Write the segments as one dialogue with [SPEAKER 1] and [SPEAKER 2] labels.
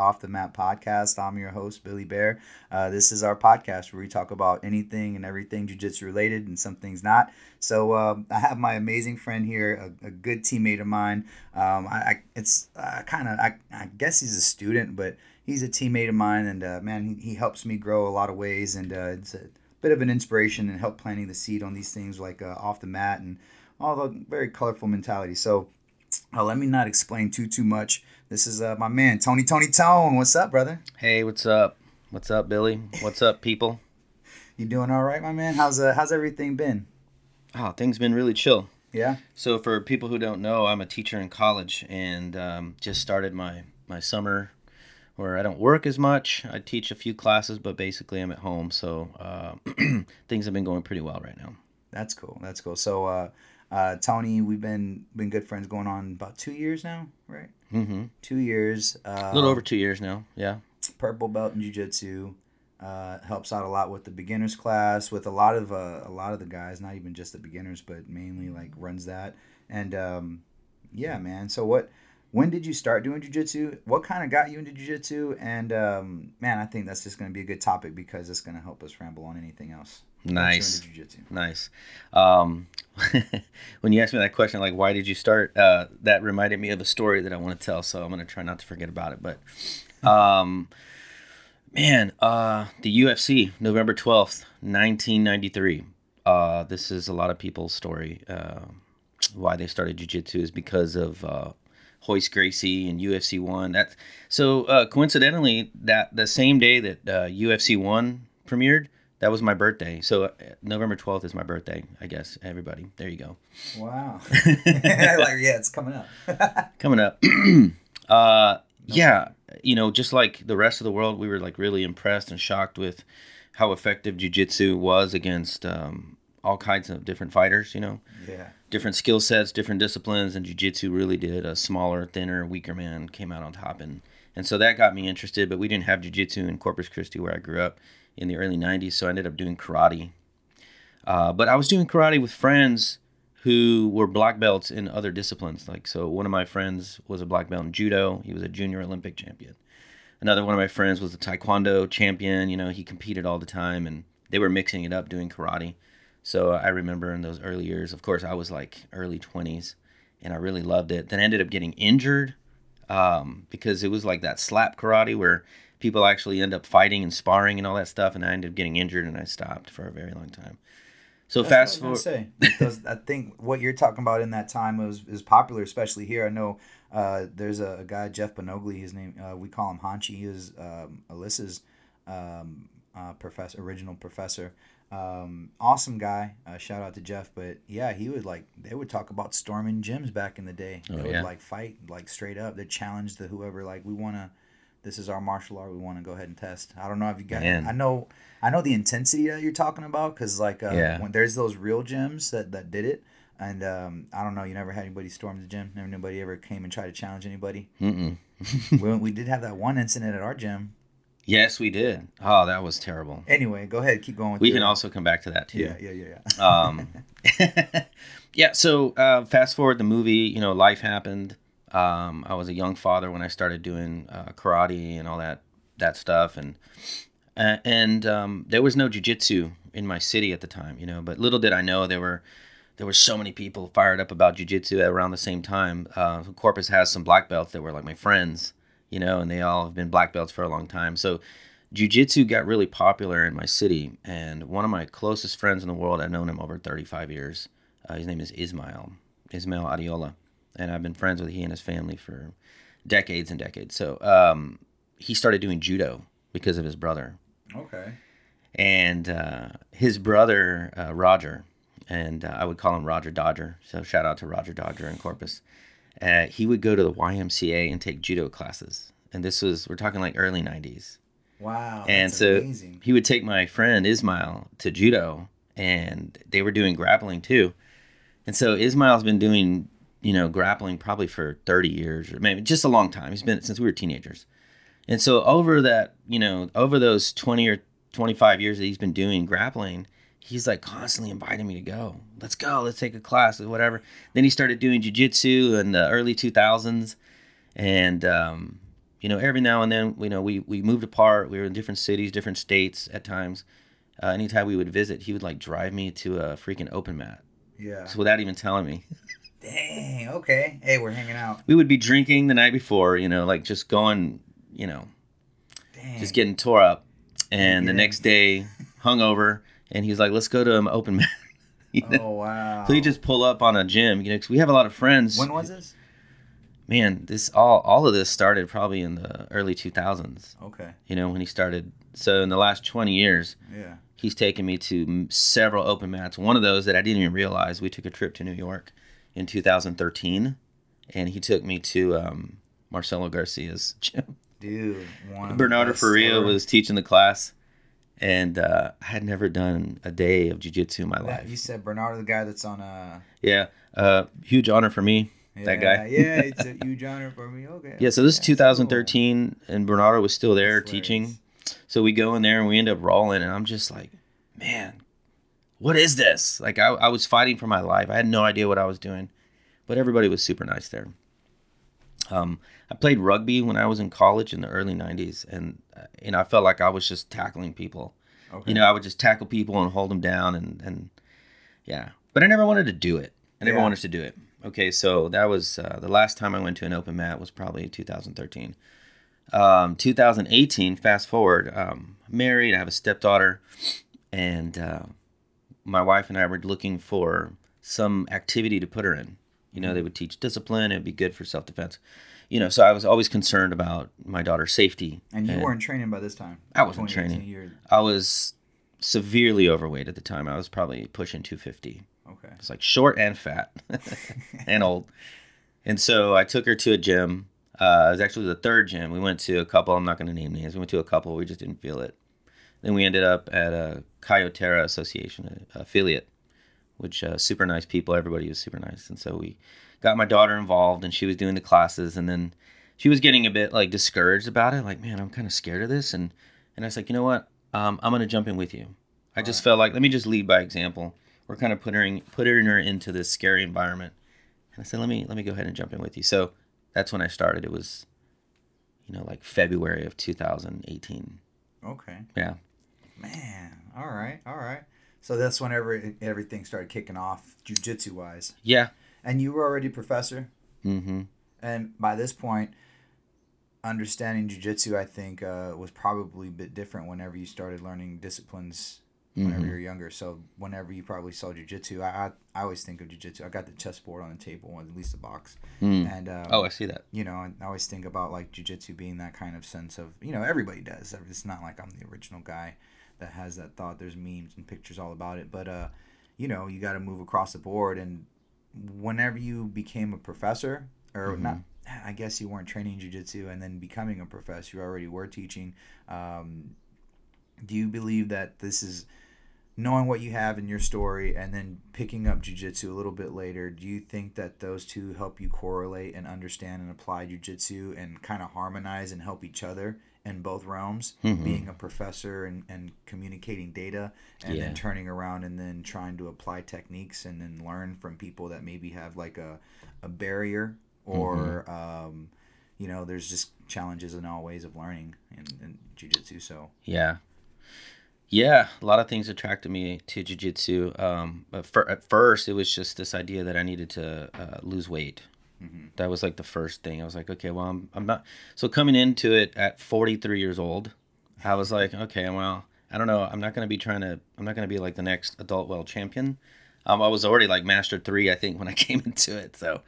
[SPEAKER 1] Off the Mat podcast. I'm your host, Billy Bear. Uh, this is our podcast where we talk about anything and everything jiu jitsu related and some things not. So um, I have my amazing friend here, a, a good teammate of mine. Um, I, I, it's uh, kind of I, I guess he's a student, but he's a teammate of mine, and uh, man, he, he helps me grow a lot of ways, and uh, it's a bit of an inspiration and help planting the seed on these things like uh, off the mat and all the very colorful mentality. So uh, let me not explain too too much. This is uh, my man Tony Tony Tone. What's up, brother?
[SPEAKER 2] Hey, what's up? What's up, Billy? What's up, people?
[SPEAKER 1] You doing all right, my man? How's uh, how's everything been?
[SPEAKER 2] Oh, things been really chill.
[SPEAKER 1] Yeah.
[SPEAKER 2] So for people who don't know, I'm a teacher in college and um, just started my my summer where I don't work as much. I teach a few classes, but basically I'm at home. So uh, things have been going pretty well right now.
[SPEAKER 1] That's cool. That's cool. So uh, uh, Tony, we've been been good friends going on about two years now, right?
[SPEAKER 2] Mm-hmm.
[SPEAKER 1] Two years. Uh,
[SPEAKER 2] A little over two years now. Yeah.
[SPEAKER 1] purple belt in jiu-jitsu uh, helps out a lot with the beginners class with a lot of uh, a lot of the guys not even just the beginners but mainly like runs that and um, yeah man so what when did you start doing jiu-jitsu what kind of got you into jiu-jitsu and um, man i think that's just going to be a good topic because it's going to help us ramble on anything else What got you
[SPEAKER 2] Nice. Nice. Um, when you asked me that question, like, why did you start? Uh, that reminded me of a story that I want to tell, so I'm going to try not to forget about it. But, um, man, uh, the UFC, November 12th, 1993. Uh, this is a lot of people's story. Uh, why they started jiu-jitsu is because of uh, Royce Gracie and UFC one. That so uh, coincidentally that the same day that uh, UFC one premiered, that was my birthday. So uh, November twelfth is my birthday. I guess everybody. There you go.
[SPEAKER 1] wow like yeah it's coming up
[SPEAKER 2] Coming up. uh, yeah, you know, just like the rest of the world, we were like really impressed and shocked with how effective jujitsu was against um, all kinds of different fighters. You know,
[SPEAKER 1] yeah
[SPEAKER 2] different skill sets, different disciplines, and jiu-jitsu really did. A smaller, thinner, weaker man came out on top, and and so that got me interested. But we didn't have jiu-jitsu in Corpus Christi where I grew up in the early '90s, so I ended up doing karate. Uh, but I was doing karate with friends who were black belts in other disciplines. Like so, one of my friends was a black belt in judo. He was a junior Olympic champion. Another one of my friends was a taekwondo champion. You know, he competed all the time, and they were mixing it up doing karate. So I remember in those early years, of course, I was like early 20s and I really loved it. Then I ended up getting injured um, because it was like that slap karate where people actually end up fighting and sparring and all that stuff. And I ended up getting injured and I stopped for a very long time. So
[SPEAKER 1] That's
[SPEAKER 2] fast
[SPEAKER 1] was
[SPEAKER 2] forward.
[SPEAKER 1] say because I think what you're talking about in that time was is popular, especially here. I know uh, there's a, a guy Jeff Benogli. His name uh, we call him Hanshi. He is um, Alyssa's um, uh, professor, original professor. Um, awesome guy. Uh, shout out to Jeff. But yeah, he would like they would talk about storming gyms back in the day. They
[SPEAKER 2] Oh,
[SPEAKER 1] would
[SPEAKER 2] yeah.
[SPEAKER 1] like fight like straight up. They challenge the whoever like we want to. This is our martial art. We want to go ahead and test. I don't know if you got. I know. I know the intensity that you're talking about because like uh,
[SPEAKER 2] Yeah.
[SPEAKER 1] when there's those real gyms that, that did it, and um, I don't know. You never had anybody storm the gym. Never nobody ever came and tried to challenge anybody. We, we did have that one incident at our gym.
[SPEAKER 2] yes, we did. Oh, that was terrible.
[SPEAKER 1] Anyway, go ahead. Keep going. With
[SPEAKER 2] We can also come back to that too.
[SPEAKER 1] Yeah, yeah, yeah, yeah.
[SPEAKER 2] um, yeah. So uh, fast forward the movie. You know, life happened. Um, I was a young father when I started doing uh, karate and all that that stuff, and and um, there was no jujitsu in my city at the time. You know, but little did I know there were there were so many people fired up about jujitsu around the same time. Uh, Corpus has some black belts that were like my friends. You know, and they all have been black belts for a long time. So jiu-jitsu got really popular in my city and one of my closest friends in the world i've known him over 35 years uh, his name is ismail ismail adiola and i've been friends with he and his family for decades and decades so um, he started doing judo because of his brother
[SPEAKER 1] Okay.
[SPEAKER 2] and uh, his brother uh, roger and uh, i would call him roger dodger so shout out to roger dodger in corpus uh, he would go to the ymca and take judo classes and this was we're talking like early 90s
[SPEAKER 1] Wow.
[SPEAKER 2] and so
[SPEAKER 1] amazing.
[SPEAKER 2] he would take my friend Ismail to judo, and they were doing grappling too. And so Ismail's been doing, you know, grappling probably for 30 years or maybe just a long time. He's been since we were teenagers. And so over that, you know, over those 20 or 25 years that he's been doing grappling, he's like constantly inviting me to go. Let's go. Let's take a class or whatever. Then he started doing jiu-jitsu in the early 2000s. And um, you know, every now and then, you know, we we moved apart. We were in different cities, different states at times. Uh, anytime we would visit, he would like drive me to a freaking open mat.
[SPEAKER 1] Yeah.
[SPEAKER 2] So without even telling me.
[SPEAKER 1] Dang. Okay. Hey, we're hanging out.
[SPEAKER 2] We would be drinking the night before, you know, like just going, you know,
[SPEAKER 1] Dang.
[SPEAKER 2] just getting tore up. And the next day, hungover, and he's like, "Let's go to an open mat." You know?
[SPEAKER 1] Oh wow.
[SPEAKER 2] So you just pull up on a gym, you know, we have a lot of friends.
[SPEAKER 1] When was this?
[SPEAKER 2] Man, this all all of this started probably in the early 2000s.
[SPEAKER 1] Okay.
[SPEAKER 2] You know, when he started. So in the last 20 years,
[SPEAKER 1] Yeah.
[SPEAKER 2] he's taken me to several open mats. One of those that I didn't even realize, we took a trip to New York in 2013, and he took me to um, Marcelo Garcia's gym.
[SPEAKER 1] Dude. One
[SPEAKER 2] Bernardo Faria was teaching the class, and uh, I had never done a day of jiu-jitsu in my
[SPEAKER 1] That-
[SPEAKER 2] life.
[SPEAKER 1] You said Bernardo, the guy that's on uh
[SPEAKER 2] Yeah, uh, huge honor for me.
[SPEAKER 1] yeah,
[SPEAKER 2] That guy.
[SPEAKER 1] yeah, it's a huge honor for me. Okay.
[SPEAKER 2] Yeah, so this is
[SPEAKER 1] okay, cool.
[SPEAKER 2] 2013, and Bernardo was still there
[SPEAKER 1] That's
[SPEAKER 2] teaching.
[SPEAKER 1] hilarious.
[SPEAKER 2] So we go in there and we end up rolling, and I'm just like, man, what is this? Like, I, I was fighting for my life. I had no idea what I was doing, but everybody was super nice there. Um, I played rugby when I was in college in the early 90s, and uh, you know, I felt like I was just tackling people.
[SPEAKER 1] Okay.
[SPEAKER 2] You know, I would just tackle people and hold them down, and and yeah. But I never wanted to do it. I never
[SPEAKER 1] Yeah.
[SPEAKER 2] wanted to do it. Okay, so that was uh, the last time I went to an open mat was probably 2013. Um, 2018. Fast forward. Um, married. I have a stepdaughter, and uh, my wife and I were looking for some activity to put her in. You know, they would teach discipline. It would be good for self defense. You know, so I was always concerned about my daughter's safety.
[SPEAKER 1] And you weren't training by this time.
[SPEAKER 2] I wasn't
[SPEAKER 1] 2018,
[SPEAKER 2] training. I was severely overweight at the time. I was probably pushing 250.
[SPEAKER 1] Okay.
[SPEAKER 2] It's like short and fat and old. And so I took her to a gym. Uh, it was actually the third gym. We went to a couple. I'm not going to name names. We went to a couple. We just didn't feel it. Then we ended up at a Caio Terra Association affiliate, which uh, super nice people. Everybody was super nice. And so we got my daughter involved, and she was doing the classes. And then she was getting a bit like discouraged about it. Like, man, I'm kind of scared of this. And and I was like, you know what? Um, I'm going to jump in with you. I just felt like let me just lead by example. We're kind of putting putting her into this scary environment. And I said, let me let me go ahead and jump in with you. So that's when I started. It was, you know, like February of 2018.
[SPEAKER 1] Okay.
[SPEAKER 2] Yeah.
[SPEAKER 1] Man. All right. All right. So that's whenever it, everything started kicking off, jujitsu wise.
[SPEAKER 2] Yeah.
[SPEAKER 1] And you were already professor.
[SPEAKER 2] Mm-hmm.
[SPEAKER 1] And by this point, understanding jujitsu, I think, uh, was probably a bit different whenever you started learning disciplines whenever
[SPEAKER 2] Mhm.
[SPEAKER 1] you were younger. So whenever you probably saw jujitsu, I, I I always think of jujitsu. I got the chessboard on the table, at least a box,
[SPEAKER 2] Mm.
[SPEAKER 1] and um,
[SPEAKER 2] Oh, I see that.
[SPEAKER 1] you know, and I always think about like jujitsu being that kind of sense of you know everybody does. It's not like I'm the original guy that has that thought. There's memes and pictures all about it, but uh, you know, you got to move across the board. And whenever you became a professor, or
[SPEAKER 2] Mhm.
[SPEAKER 1] not, I guess you weren't training jujitsu, and then becoming a professor, you already were teaching. Um, do you believe that this is knowing what you have in your story and then picking up jujitsu a little bit later, do you think that those two help you correlate and understand and apply jujitsu and kind of harmonize and help each other in both realms?
[SPEAKER 2] Mhm.
[SPEAKER 1] Being a professor and, and communicating data and
[SPEAKER 2] Yeah.
[SPEAKER 1] then turning around and then trying to apply techniques and then learn from people that maybe have like a, a barrier or, um, you know, there's just challenges in all ways of learning in, in jujitsu. So,
[SPEAKER 2] Yeah. Yeah, a lot of things attracted me to jujitsu. Um, but for, at first, it was just this idea that I needed to uh, lose weight.
[SPEAKER 1] Mhm.
[SPEAKER 2] That was like the first thing. I was like, okay, well, I'm, I'm not. So coming into it at 43 years old, I was like, okay, well, I don't know. I'm not going to be trying to, I'm not going to be like the next adult world champion. Um, I was already like master three, I think, when I came into it. So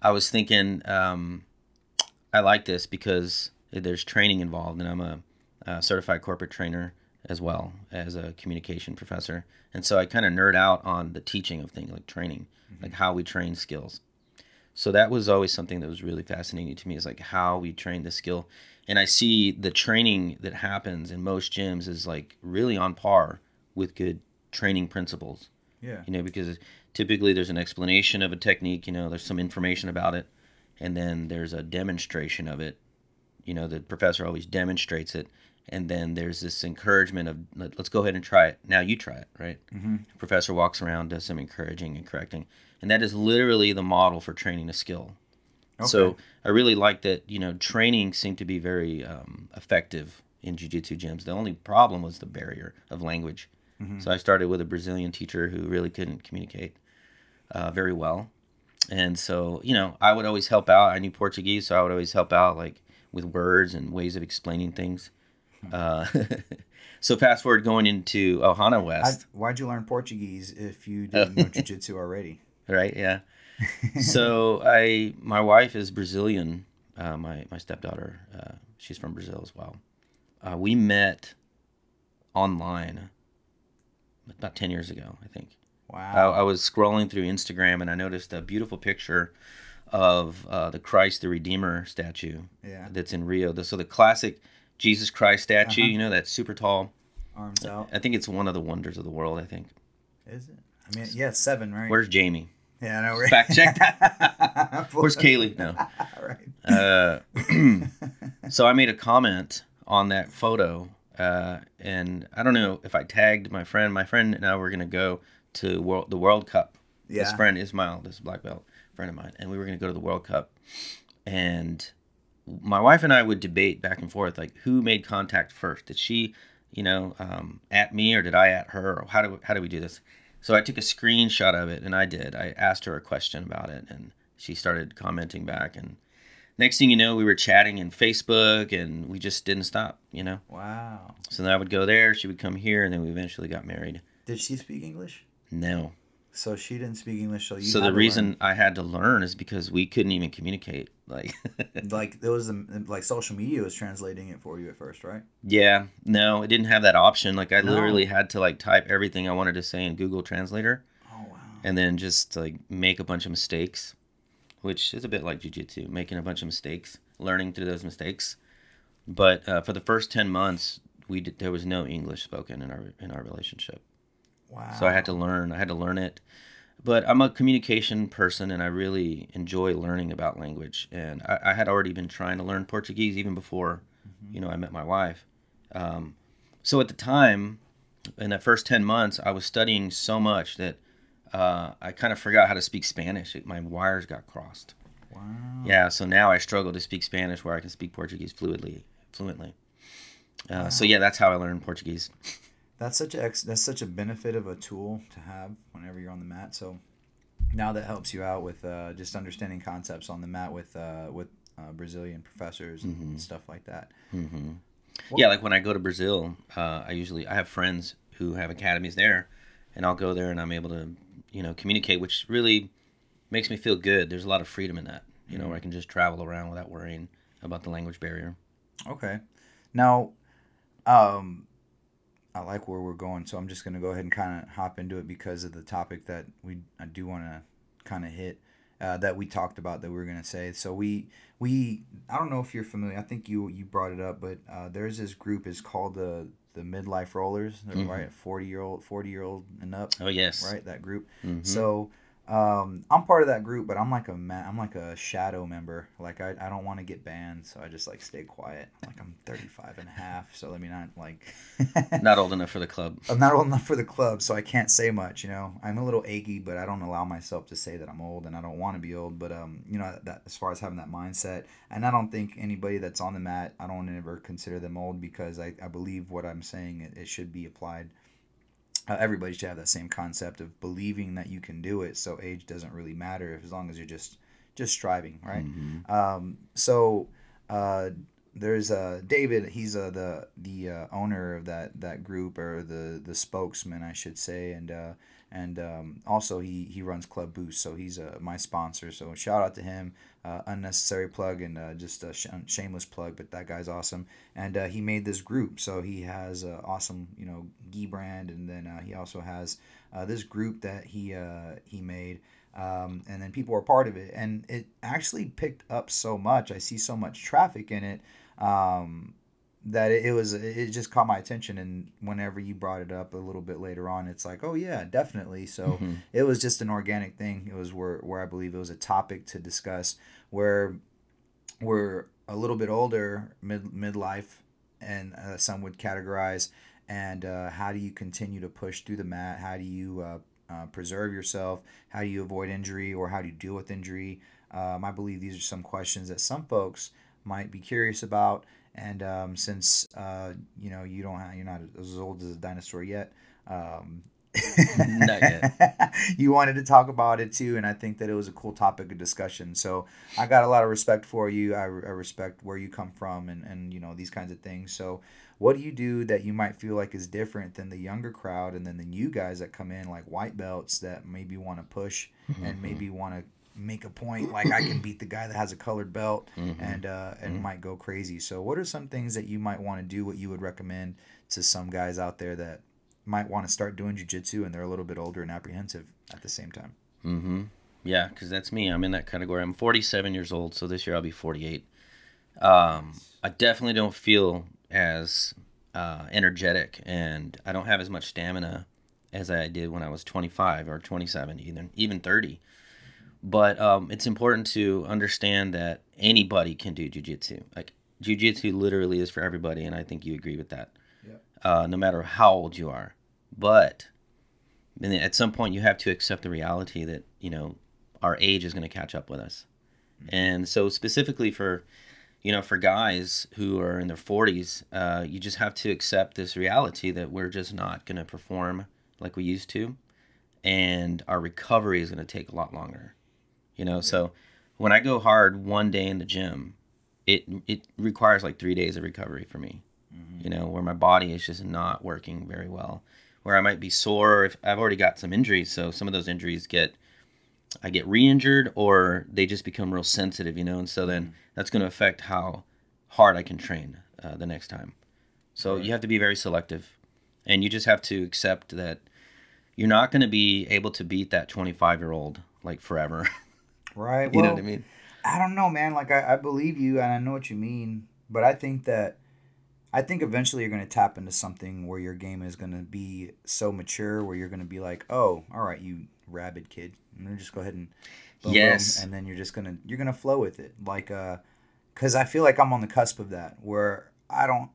[SPEAKER 2] I was thinking, um, I like this because there's training involved, and I'm a, a certified corporate trainer as well as a communication professor. And so I kind of nerd out on the teaching of things like training, like how we train skills. So that was always something that was really fascinating to me is like how we train the skill. And I see the training that happens in most gyms is like really on par with good training principles
[SPEAKER 1] yeah.
[SPEAKER 2] you know, because typically there's an explanation of a technique, you know, there's some information about it, and then there's a demonstration of it. You know, the professor always demonstrates it, and then there's this encouragement of Let, let's go ahead and try it. Now you try it, right?
[SPEAKER 1] Mm-hmm.
[SPEAKER 2] Professor walks around, does some encouraging and correcting, and that is literally the model for training a skill.
[SPEAKER 1] Okay.
[SPEAKER 2] So I really like that. You know, training seemed to be very um, effective in jiu-jitsu gyms. The only problem was the barrier of language.
[SPEAKER 1] Mm-hmm.
[SPEAKER 2] So I started with a Brazilian teacher who really couldn't communicate uh, very well, and so you know I would always help out. I knew Portuguese, so I would always help out like with words and ways of explaining things.
[SPEAKER 1] Hmm.
[SPEAKER 2] Uh, so fast forward going into Ohana
[SPEAKER 1] I,
[SPEAKER 2] West,
[SPEAKER 1] why'd you learn Portuguese if you didn't know jujitsu already?
[SPEAKER 2] Right? Yeah. so I, my wife is Brazilian. Uh, my my stepdaughter, uh, she's from Brazil as well. Uh, we met online about ten years ago, I think.
[SPEAKER 1] Wow.
[SPEAKER 2] I was scrolling through Instagram and I noticed a beautiful picture of uh, the Christ the Redeemer statue
[SPEAKER 1] yeah.
[SPEAKER 2] that's in Rio. The, so the classic Jesus Christ statue,
[SPEAKER 1] Uh-huh.
[SPEAKER 2] you know, that's super tall.
[SPEAKER 1] Arms out.
[SPEAKER 2] I think it's one of the wonders of the world. I think.
[SPEAKER 1] Is it? I mean, yeah, seven, right?
[SPEAKER 2] Where's Jamie?
[SPEAKER 1] Yeah, I know, right?
[SPEAKER 2] Fact check
[SPEAKER 1] that.
[SPEAKER 2] Where's Kaylee? No.
[SPEAKER 1] right.
[SPEAKER 2] Uh, so I made a comment on that photo, uh, and I don't know if I tagged my friend. My friend and I were gonna go to world, the World Cup.
[SPEAKER 1] Yeah.
[SPEAKER 2] This friend Ismail, this black belt friend of mine, and we were gonna go to the World Cup, and my wife and I would debate back and forth like who made contact first. Did she, you know, um, at me or did I at her? Or how do how do we do this? So I took a screenshot of it, and I did. I asked her a question about it, and she started commenting back, and next thing you know, we were chatting in Facebook, and we just didn't stop, you know.
[SPEAKER 1] Wow.
[SPEAKER 2] So then I would go there, she would come here, and then we eventually got married.
[SPEAKER 1] Did she speak English?
[SPEAKER 2] No.
[SPEAKER 1] So she didn't speak English, so you.
[SPEAKER 2] so the reason I had to learn is because we couldn't even communicate. Like,
[SPEAKER 1] like there was um, like social media was translating it for you at first, right?
[SPEAKER 2] yeah, no, it didn't have that option. Like, I
[SPEAKER 1] No.
[SPEAKER 2] literally had to like type everything I wanted to say in Google Translator,
[SPEAKER 1] Oh wow.
[SPEAKER 2] and then just like make a bunch of mistakes, which is a bit like jujitsu, making a bunch of mistakes, learning through those mistakes. But uh, for the first ten months, we did, there was no English spoken in our in our relationship.
[SPEAKER 1] Wow.
[SPEAKER 2] So I had to learn. I had to learn it. But I'm a communication person, and I really enjoy learning about language. And I, I had already been trying to learn Portuguese even before, you know, I met my wife. Um, so at the time, in that first ten months, I was studying so much that uh, I kind of forgot how to speak Spanish. It, my wires got crossed.
[SPEAKER 1] Wow.
[SPEAKER 2] Yeah. So now I struggle to speak Spanish where I can speak Portuguese fluidly, fluently. Uh, So yeah, that's how I learned Portuguese.
[SPEAKER 1] That's such a ex- that's such a benefit of a tool to have whenever you're on the mat. So now that helps you out with uh, just understanding concepts on the mat with uh, with uh, Brazilian professors and
[SPEAKER 2] Mm-hmm.
[SPEAKER 1] stuff like that.
[SPEAKER 2] hmm
[SPEAKER 1] What-
[SPEAKER 2] Yeah, like when I go to Brazil, uh, I usually I have friends who have academies there, and I'll go there and I'm able to, you know, communicate, which really makes me feel good. There's a lot of freedom in that, you know, where I can just travel around without worrying about the language barrier.
[SPEAKER 1] Okay. Now, um, I like where we're going, so I'm just gonna go ahead and kind of hop into it because of the topic that we I do want to kind of hit uh, that we talked about that we were gonna say. So we we I don't know if you're familiar. I think you you brought it up, but uh, there's this group. is called the the midlife rollers. They're
[SPEAKER 2] Mhm.
[SPEAKER 1] right, forty year old, forty year old and up.
[SPEAKER 2] Oh yes,
[SPEAKER 1] Right, that group.
[SPEAKER 2] Mhm.
[SPEAKER 1] So um, I'm part of that group, but I'm like a ma- I'm like a shadow member. Like I, I don't want to get banned, so I just like stay quiet. Like I'm 35 and a half, so let me not like
[SPEAKER 2] Not old enough for the club.
[SPEAKER 1] I'm not old enough for the club, so I can't say much. You know, I'm a little achy, but I don't allow myself to say that I'm old, and I don't want to be old. But um, you know, that as far as having that mindset, and I don't think anybody that's on the mat, I don't ever consider them old because I, I believe what I'm saying it, it should be applied. Uh, everybody should have that same concept of believing that you can do it. So age doesn't really matter if, as long as you're just just striving, right?
[SPEAKER 2] Mhm.
[SPEAKER 1] Um, so uh, there's uh, David. He's uh, the the uh, owner of that that group or the the spokesman, I should say, and uh, and um, also he he runs Club Boost, so he's uh, my sponsor. So shout out to him. Uh, unnecessary plug and uh, just a sh- shameless plug, but that guy's awesome. And uh, he made this group, so he has awesome, you know, gi brand, and then uh, he also has uh, this group that he uh, he made um, and then people are part of it and it actually picked up so much i see so much traffic in it um, that it, was it just caught my attention and whenever you brought it up a little bit later on it's like oh yeah definitely. So
[SPEAKER 2] Mhm.
[SPEAKER 1] it was just an organic thing. It was where, where i believe it was a topic to discuss where we're a little bit older mid midlife and uh, some would categorize and uh, how do you continue to push through the mat? How do you uh, uh, preserve yourself? How do you avoid injury or how do you deal with injury? Um, I believe these are some questions that some folks might be curious about. And um, since uh, you know you don't have, you're not as old as a dinosaur yet, um, not yet. you wanted to talk about it too, and I think that it was a cool topic of discussion. So I got a lot of respect for you. I, I respect where you come from, and and you know these kinds of things. So what do you do that you might feel like is different than the younger crowd and then the new guys that come in like white belts that maybe want to push mm-hmm. and maybe want to make a point like I can beat the guy that has a colored belt mm-hmm. and uh, and mm-hmm. might go crazy. So what are some things that you might want to do? What you would recommend to some guys out there that might want to start doing jujitsu and they're a little bit older and apprehensive at the same time?
[SPEAKER 2] Mm-hmm. Yeah, because that's me. I'm in that category. I'm 47 years old, so this year I'll be 48. Um, I definitely don't feel as uh, energetic, and I don't have as much stamina as I did when I was 25 or 27, even even 30. But um, it's important to understand that anybody can do jujitsu. Like jujitsu literally is for everybody, and I think you agree with that. Yeah. Uh, no matter how old you are, but at some point you have to accept the reality that you know our age is going to catch up with us. Mm-hmm. And so specifically for you know, for guys who are in their 40s, uh, you just have to accept this reality that we're just not going to perform like we used to, and our recovery is going to take a lot longer. You know, yeah. so when I go hard one day in the gym, it it requires like three days of recovery for me. Mm-hmm. You know, where my body is just not working very well, where I might be sore. If I've already got some injuries, so some of those injuries get I get re-injured or they just become real sensitive, you know, and so then mm-hmm. that's going to affect how hard I can train uh, the next time. So right. you have to be very selective, and you just have to accept that you're not going to be able to beat that 25 year old like forever.
[SPEAKER 1] Right. you well, know what I mean? I don't know, man. Like I, I believe you, and I know what you mean, but I think that I think eventually you're going to tap into something where your game is going to be so mature where you're going to be like, oh, all right, you rabid kid, and just go ahead and
[SPEAKER 2] boom, yes,
[SPEAKER 1] boom, and then you're just gonna you're gonna flow with it, like uh, because I feel like I'm on the cusp of that where I don't,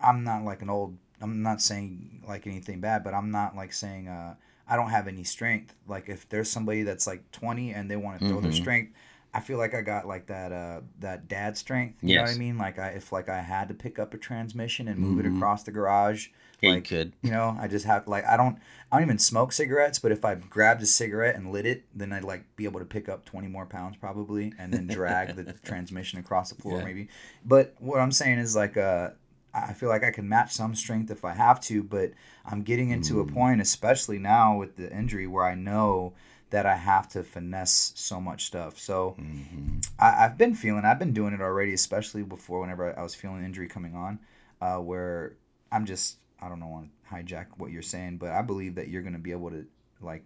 [SPEAKER 1] I'm not like an old. I'm not saying like anything bad, but I'm not like saying uh, I don't have any strength. Like if there's somebody that's like 20 and they want to throw mm-hmm. their strength, I feel like I got like that uh that dad strength. You yes. know what I mean? Like I if like I had to pick up a transmission and move mm-hmm. it across the garage.
[SPEAKER 2] Yeah,
[SPEAKER 1] like,
[SPEAKER 2] you could.
[SPEAKER 1] You know, I just have like I don't I don't even smoke cigarettes, but if I grabbed a cigarette and lit it, then I'd like be able to pick up twenty more pounds probably and then drag the transmission across the floor yeah. maybe. But what I'm saying is like uh I feel like I can match some strength if I have to, but I'm getting into mm. a point, especially now with the injury, where I know that I have to finesse so much stuff. So mm-hmm. I, have been feeling, I've been doing it already, especially before whenever I was feeling injury coming on, uh, where I'm just, I don't know, want to hijack what you're saying, but I believe that you're going to be able to like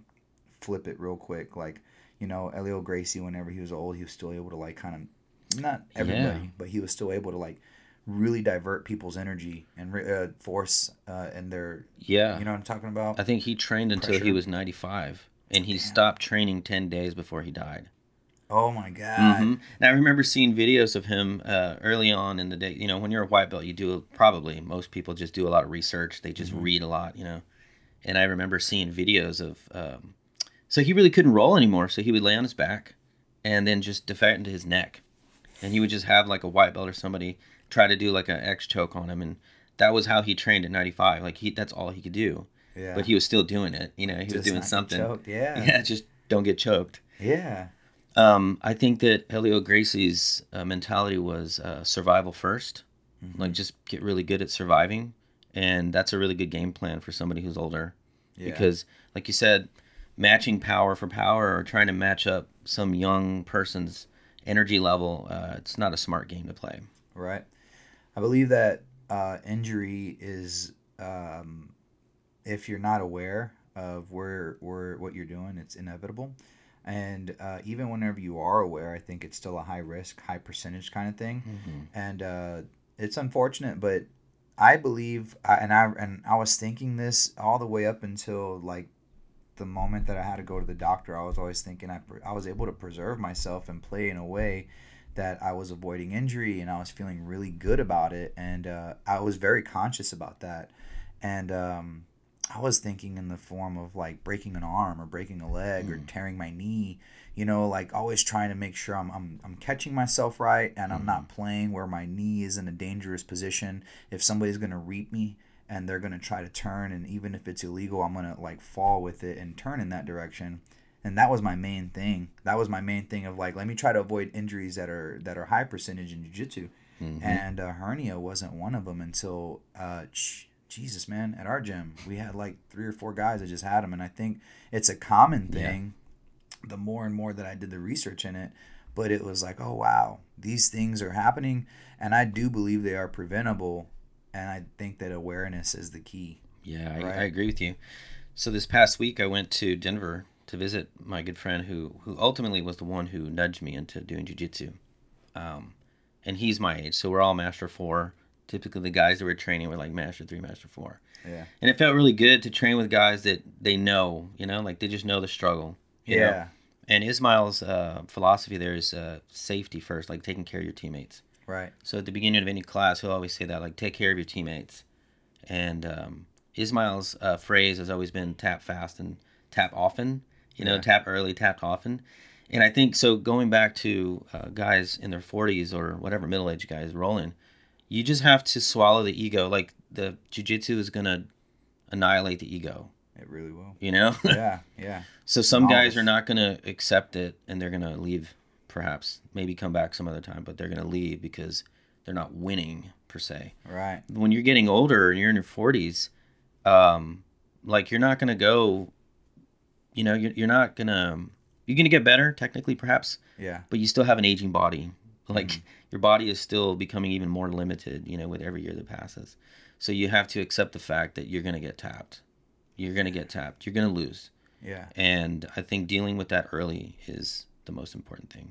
[SPEAKER 1] flip it real quick. Like, you know, Helio Gracie, whenever he was old, he was still able to like kind of, not everybody, yeah. but he was still able to like really divert people's energy and uh, force uh, and their
[SPEAKER 2] yeah
[SPEAKER 1] you know what i'm talking about
[SPEAKER 2] i think he trained until he was 95 and he Damn. stopped training 10 days before he died.
[SPEAKER 1] Oh my god!
[SPEAKER 2] Mm-hmm. And I remember seeing videos of him uh, early on in the day. You know, when you're a white belt, you do probably most people just do a lot of research. They just mm-hmm. read a lot, you know. And I remember seeing videos of. Um, so he really couldn't roll anymore. So he would lay on his back, and then just defect into his neck, and he would just have like a white belt or somebody try to do like an X choke on him, and that was how he trained at 95. Like he, that's all he could do. Yeah. But he was still doing it. You know, he just was doing something.
[SPEAKER 1] Choked. Yeah.
[SPEAKER 2] Yeah. Just don't get choked.
[SPEAKER 1] Yeah.
[SPEAKER 2] Um, I think that Helio Gracie's uh, mentality was uh, survival 1st mm-hmm. Like just get really good at surviving, and that's a really good game plan for somebody who's older. Yeah. Because, like you said, matching power for power or trying to match up some young person's energy level, uh, it's not a smart game to play.
[SPEAKER 1] Right. I believe that uh, injury is um, if you're not aware of where where what you're doing, it's inevitable. And uh, even whenever you are aware, I think it's still a high risk, high percentage kind of thing. Mm-hmm. And uh, it's unfortunate, but I believe, and I and I was thinking this all the way up until like the moment that I had to go to the doctor. I was always thinking I I was able to preserve myself and play in a way that I was avoiding injury, and I was feeling really good about it, and uh, I was very conscious about that. And um, I was thinking in the form of like breaking an arm or breaking a leg
[SPEAKER 2] Mm.
[SPEAKER 1] or tearing my knee. You know, like always trying to make sure I'm I'm, I'm catching myself right and I'm
[SPEAKER 2] Mm.
[SPEAKER 1] not playing where my knee is in a dangerous position. If somebody's gonna reap me and they're gonna try to turn, and even if it's illegal, I'm gonna like fall with it and turn in that direction. And that was my main thing. That was my main thing of like, let me try to avoid injuries that are that are high percentage in jiu-jitsu
[SPEAKER 2] Mhm.
[SPEAKER 1] and a hernia wasn't one of them until uh ch- jesus man at our gym we had like three or four guys that just had them and i think it's a common
[SPEAKER 2] Yeah.
[SPEAKER 1] thing the more and more that i did the research in it but it was like oh wow these things are happening and i do believe they are preventable and i think that awareness is the key
[SPEAKER 2] Yeah, I, I agree with you. So this past week, I went to Denver to visit my good friend who who ultimately was the one who nudged me into doing jujitsu. Um, and he's my age, so we're all master four. Typically, the guys that we're training were like master three, master four,
[SPEAKER 1] yeah
[SPEAKER 2] and it felt really good to train with guys that they know, you know, like they just know the struggle. you know?
[SPEAKER 1] yeah
[SPEAKER 2] And Ismail's uh, philosophy there is uh, safety first, like taking care of your teammates.
[SPEAKER 1] right
[SPEAKER 2] So at the beginning of any class, he'll always say that, like, take care of your teammates. And um, Ismail's uh, phrase has always been tap fast and tap often. You know,
[SPEAKER 1] Yeah.
[SPEAKER 2] tap early, tap often. And I think so. Going back to uh, guys in their forties or whatever middle-aged guys rolling, you just have to swallow the ego. Like the jujitsu is gonna annihilate the ego.
[SPEAKER 1] it really will
[SPEAKER 2] You know.
[SPEAKER 1] yeah yeah
[SPEAKER 2] So some guys are not going to accept it and they're going to leave perhaps maybe come back some other time but they're going to leave because they're not winning per se.
[SPEAKER 1] right
[SPEAKER 2] When you're getting older and you're in your 40s um like you're not going to go you know you're, you're not to you're to get better technically perhaps
[SPEAKER 1] yeah
[SPEAKER 2] but you still have an aging body. Like
[SPEAKER 1] Mhm.
[SPEAKER 2] your body is still becoming even more limited, you know, with every year that passes. So you have to accept the fact that you're to get tapped. You're to get tapped. You're to lose.
[SPEAKER 1] yeah
[SPEAKER 2] And I think dealing with that early is the most important thing.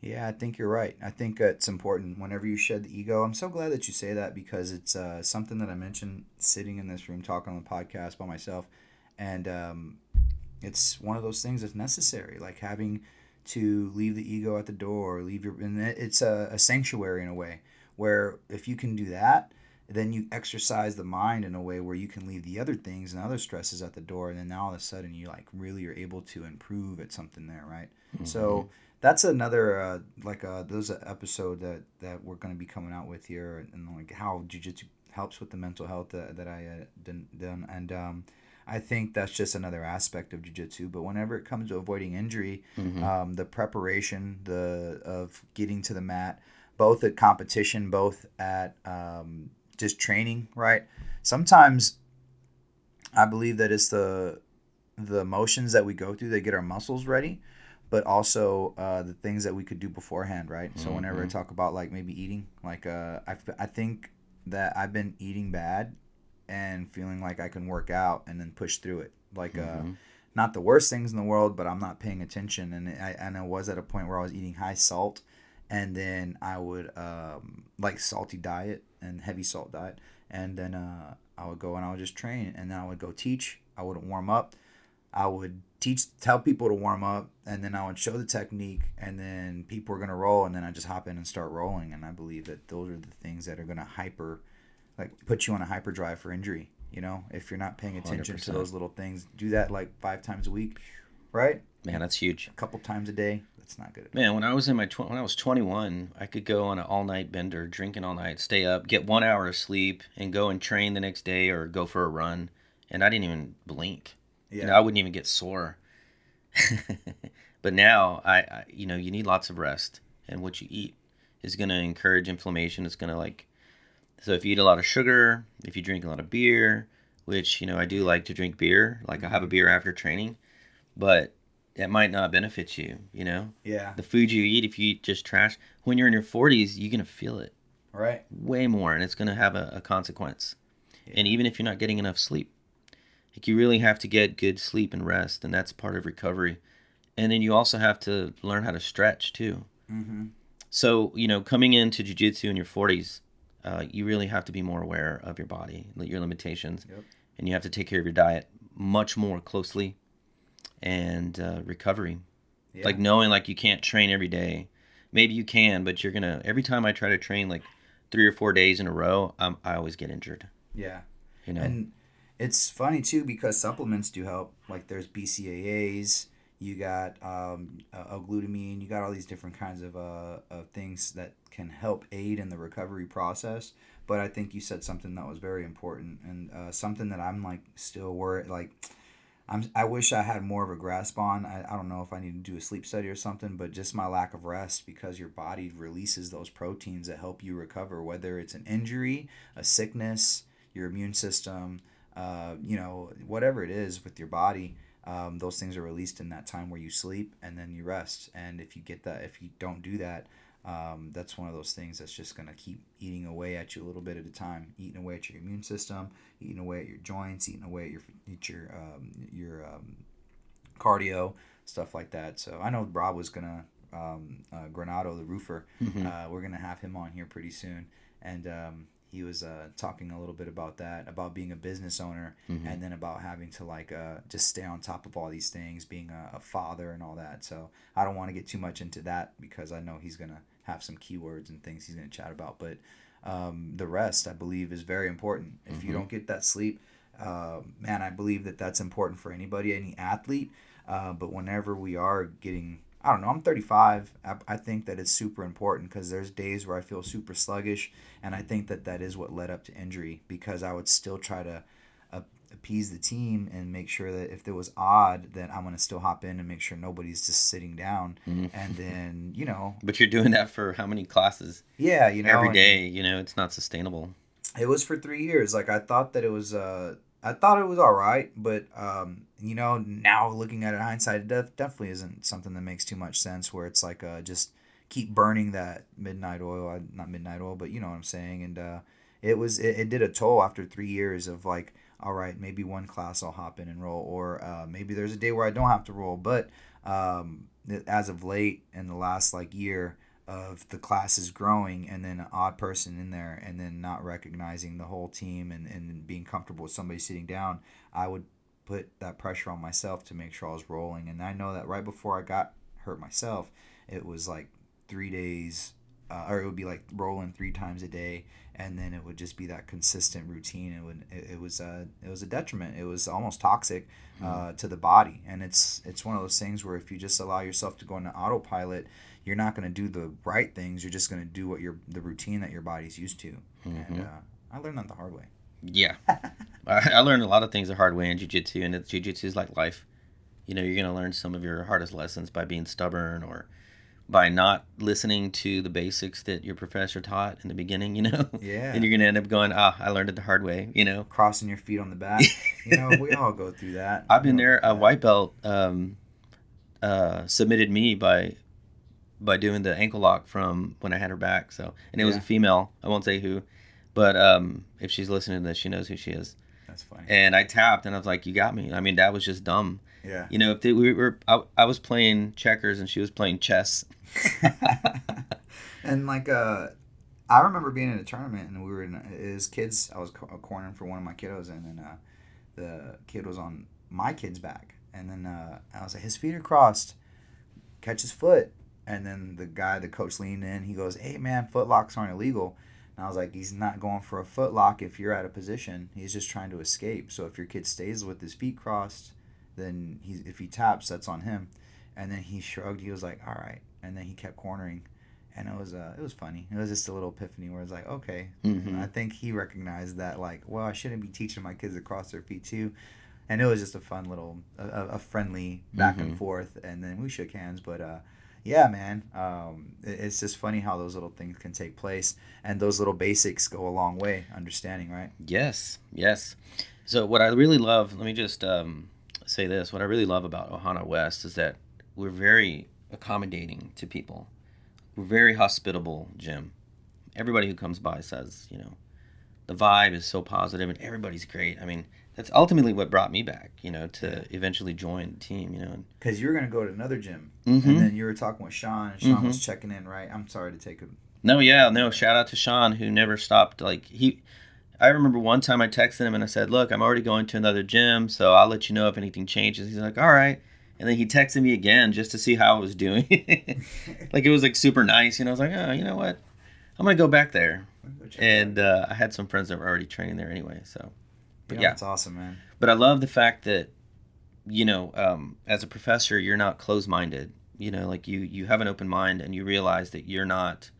[SPEAKER 1] Yeah, I think you're right. I think it's important whenever you shed the ego. I'm so glad that you say that because it's uh, something that I mentioned sitting in this room talking on the podcast by myself. And um, it's one of those things that's necessary, like having to leave the ego at the door, leave your, and it's a, a sanctuary in a way where if you can do that, then you exercise the mind in a way where you can leave the other things and other stresses at the door. And then now all of a sudden you like really are able to improve at something there, right? So that's another uh, like uh, there's an episode that that we're going to be coming out with here and like how jujitsu helps with the mental health that, that I uh, done, done and um, I think that's just another aspect of jujitsu. But whenever it comes to avoiding injury,
[SPEAKER 2] Mhm.
[SPEAKER 1] um, the preparation, the of getting to the mat, both at competition, both at um, just training, right? Sometimes I believe that it's the the motions that we go through that get our muscles ready, but also uh, the things that we could do beforehand, right? So whenever I
[SPEAKER 2] Mhm.
[SPEAKER 1] talk about like maybe eating, like uh, I, I think that I've been eating bad and feeling like I can work out and then push through it, like uh,
[SPEAKER 2] Mhm.
[SPEAKER 1] not the worst things in the world, but I'm not paying attention. And I, and I was at a point where I was eating high salt, and then I would um, like salty diet and heavy salt diet, and then uh, I would go and I would just train, and then I would go teach. I wouldn't warm up. I would teach, tell people to warm up, and then I would show the technique, and then people were gonna roll, and then I just hop in and start rolling. And I believe that those are the things that are gonna hyper, like put you on a hyperdrive for injury. You know, if you're not paying attention to
[SPEAKER 2] 100%.
[SPEAKER 1] those little things, do that like five times a week, right?
[SPEAKER 2] Man, that's huge.
[SPEAKER 1] A couple times a day. That's not good.
[SPEAKER 2] Man, when I was in my tw- when I was 21, I could go on an all night bender, drinking all night, stay up, get one hour of sleep, and go and train the next day or go for a run, and I didn't even blink.
[SPEAKER 1] Yeah.
[SPEAKER 2] You know, I wouldn't even get sore. but now, I, I, you know, you need lots of rest, and what you eat is going to encourage inflammation. It's going to like, so if you eat a lot of sugar, if you drink a lot of beer, which you know I do like to drink beer, like I have a beer after training, but it might not benefit you. You know,
[SPEAKER 1] yeah.
[SPEAKER 2] the food you eat, if you eat just trash, when you're in your 40s, you're gonna feel it
[SPEAKER 1] Right.
[SPEAKER 2] way more, and it's gonna have a, a consequence. And even if you're not getting enough sleep, like you really have to get good sleep and rest, and that's part of recovery. And then you also have to learn how to stretch too.
[SPEAKER 1] Mm-hmm.
[SPEAKER 2] So you know, coming into jujitsu in your 40s, uh, you really have to be more aware of your body, your limitations,
[SPEAKER 1] Yep.
[SPEAKER 2] and you have to take care of your diet much more closely, and uh, recovery
[SPEAKER 1] Yeah.
[SPEAKER 2] like knowing like you can't train every day maybe you can but you're gonna every time i try to train like three or four days in a row um, i always get injured
[SPEAKER 1] yeah.
[SPEAKER 2] you know
[SPEAKER 1] And It's funny too because supplements do help. Like there's BCAAs, you got um, L-glutamine, you got all these different kinds of, uh, of things that can help aid in the recovery process. But I think you said something that was very important and uh, something that I'm like still worried like I'm, I wish I had more of a grasp on. I, I don't know if I need to do a sleep study or something, but just my lack of rest because your body releases those proteins that help you recover, whether it's an injury, a sickness, your immune system, uh, you know, whatever it is with your body. Um, those things are released in that time where you sleep and then you rest. And if you get that, if you don't do that, um, that's one of those things that's just going to keep eating away at you a little bit at a time, eating away at your immune system, eating away at your joints, eating away at your at your um, your um, cardio, stuff like that. So I know Rob was gonna um, uh, Granado, the roofer. Mm-hmm. Uh, we're gonna have him on here pretty soon, and um, he was uh, talking a little bit about that, about being a business owner, mm-hmm. and then about having to like uh, just stay on top of all these things, being a, a father and all that. So I don't want to get too much into that because I know he's gonna have some keywords and things he's gonna chat about. But um, the rest, I believe, is very important. If mm-hmm. you don't get that sleep, uh, man, I believe that that's important for anybody, any athlete. Uh, but whenever we are getting I don't know. I'm 35. I, I think that it's super important because there's days where I feel super sluggish, and I think that that is what led up to injury because I would still try to uh, appease the team and make sure that if there was odd, that I'm gonna still hop in and make sure nobody's just sitting down, mm-hmm. and then you know.
[SPEAKER 2] But you're doing that for how many classes?
[SPEAKER 1] Yeah, you know,
[SPEAKER 2] every day. You know, it's not sustainable.
[SPEAKER 1] It was for three years. Like I thought that it was. Uh, I thought it was all right, but um, you know, now looking at it hindsight, it def- definitely isn't something that makes too much sense. Where it's like uh, just keep burning that midnight oil, not midnight oil, but you know what I'm saying. And uh, it was it, it did a toll after three years of like, all right, maybe one class I'll hop in and roll, or uh, maybe there's a day where I don't have to roll. But um, as of late in the last like year, of the classes growing and then an odd person in there and then not recognizing the whole team and, and being comfortable with somebody sitting down, I would put that pressure on myself to make sure I was rolling. And I know that right before I got hurt myself, it was like three days, uh, or it would be like rolling three times a day, and then it would just be that consistent routine. It would it, it was a it was a detriment. It was almost toxic uh, mm. to the body, and it's it's one of those things where if you just allow yourself to go into autopilot you're not going to do the right things. You're just going to do what your the routine that your body's used to. Mm-hmm. And uh, I learned that the hard way.
[SPEAKER 2] Yeah, I, I learned a lot of things the hard way in jujitsu, and jujitsu is like life. You know, you're going to learn some of your hardest lessons by being stubborn or by not listening to the basics that your professor taught in the beginning, you know?
[SPEAKER 1] Yeah.
[SPEAKER 2] And you're going to end up going, ah, I learned it the hard way, you know?
[SPEAKER 1] Crossing your feet on the back. you know, we all go through that.
[SPEAKER 2] I've been there. A white belt um, uh, submitted me by by doing the ankle lock from when I had her back. So, and it yeah. was a female. I won't say who, but um, if she's listening to this, she knows who she is.
[SPEAKER 1] That's funny.
[SPEAKER 2] And I tapped, and I was like, "You got me." I mean, that was just dumb.
[SPEAKER 1] Yeah.
[SPEAKER 2] You know, if they, we were, I, I was playing checkers and she was playing chess.
[SPEAKER 1] and like, uh, I remember being in a tournament and we were in as kids. I was cornering for one of my kiddos, and then uh, the kid was on my kid's back, and then uh, I was like, his feet are crossed. Catch his foot, and then the guy, the coach leaned in. He goes, "Hey man, footlocks aren't illegal." And I was like, "He's not going for a footlock if you're out of position. He's just trying to escape. So if your kid stays with his feet crossed, then he if he taps, that's on him." And then he shrugged. He was like, "All right." And then he kept cornering, and it was uh, it was funny. It was just a little epiphany where it's like, okay, mm-hmm. I think he recognized that like, well, I shouldn't be teaching my kids to cross their feet too. And it was just a fun little, a, a friendly back mm-hmm. and forth, and then we shook hands. But uh, yeah, man, um, it's just funny how those little things can take place, and those little basics go a long way. Understanding, right?
[SPEAKER 2] Yes, yes. So what I really love, let me just um, say this: what I really love about Ohana West is that we're very accommodating to people. We're very hospitable, gym. Everybody who comes by says, you know, the vibe is so positive and everybody's great. I mean, that's ultimately what brought me back, you know, to eventually join the team, you know.
[SPEAKER 1] Because you were gonna go to another gym, mm-hmm. and then you were talking with Sean, and Sean mm-hmm. was checking in, right? I'm sorry to take a.
[SPEAKER 2] No, yeah, no. Shout out to Sean who never stopped. Like he, I remember one time I texted him and I said, "Look, I'm already going to another gym, so I'll let you know if anything changes." He's like, "All right." And then he texted me again just to see how I was doing. like it was like super nice, you know. I was like, oh, you know what? I'm gonna go back there. and uh, I had some friends that were already training there anyway, so But
[SPEAKER 1] Yeah,
[SPEAKER 2] yeah,
[SPEAKER 1] that's awesome, man.
[SPEAKER 2] but I love the fact that you know, um, as a professor, you're not closed-minded. You know, like you you have an open mind and you realize that you're not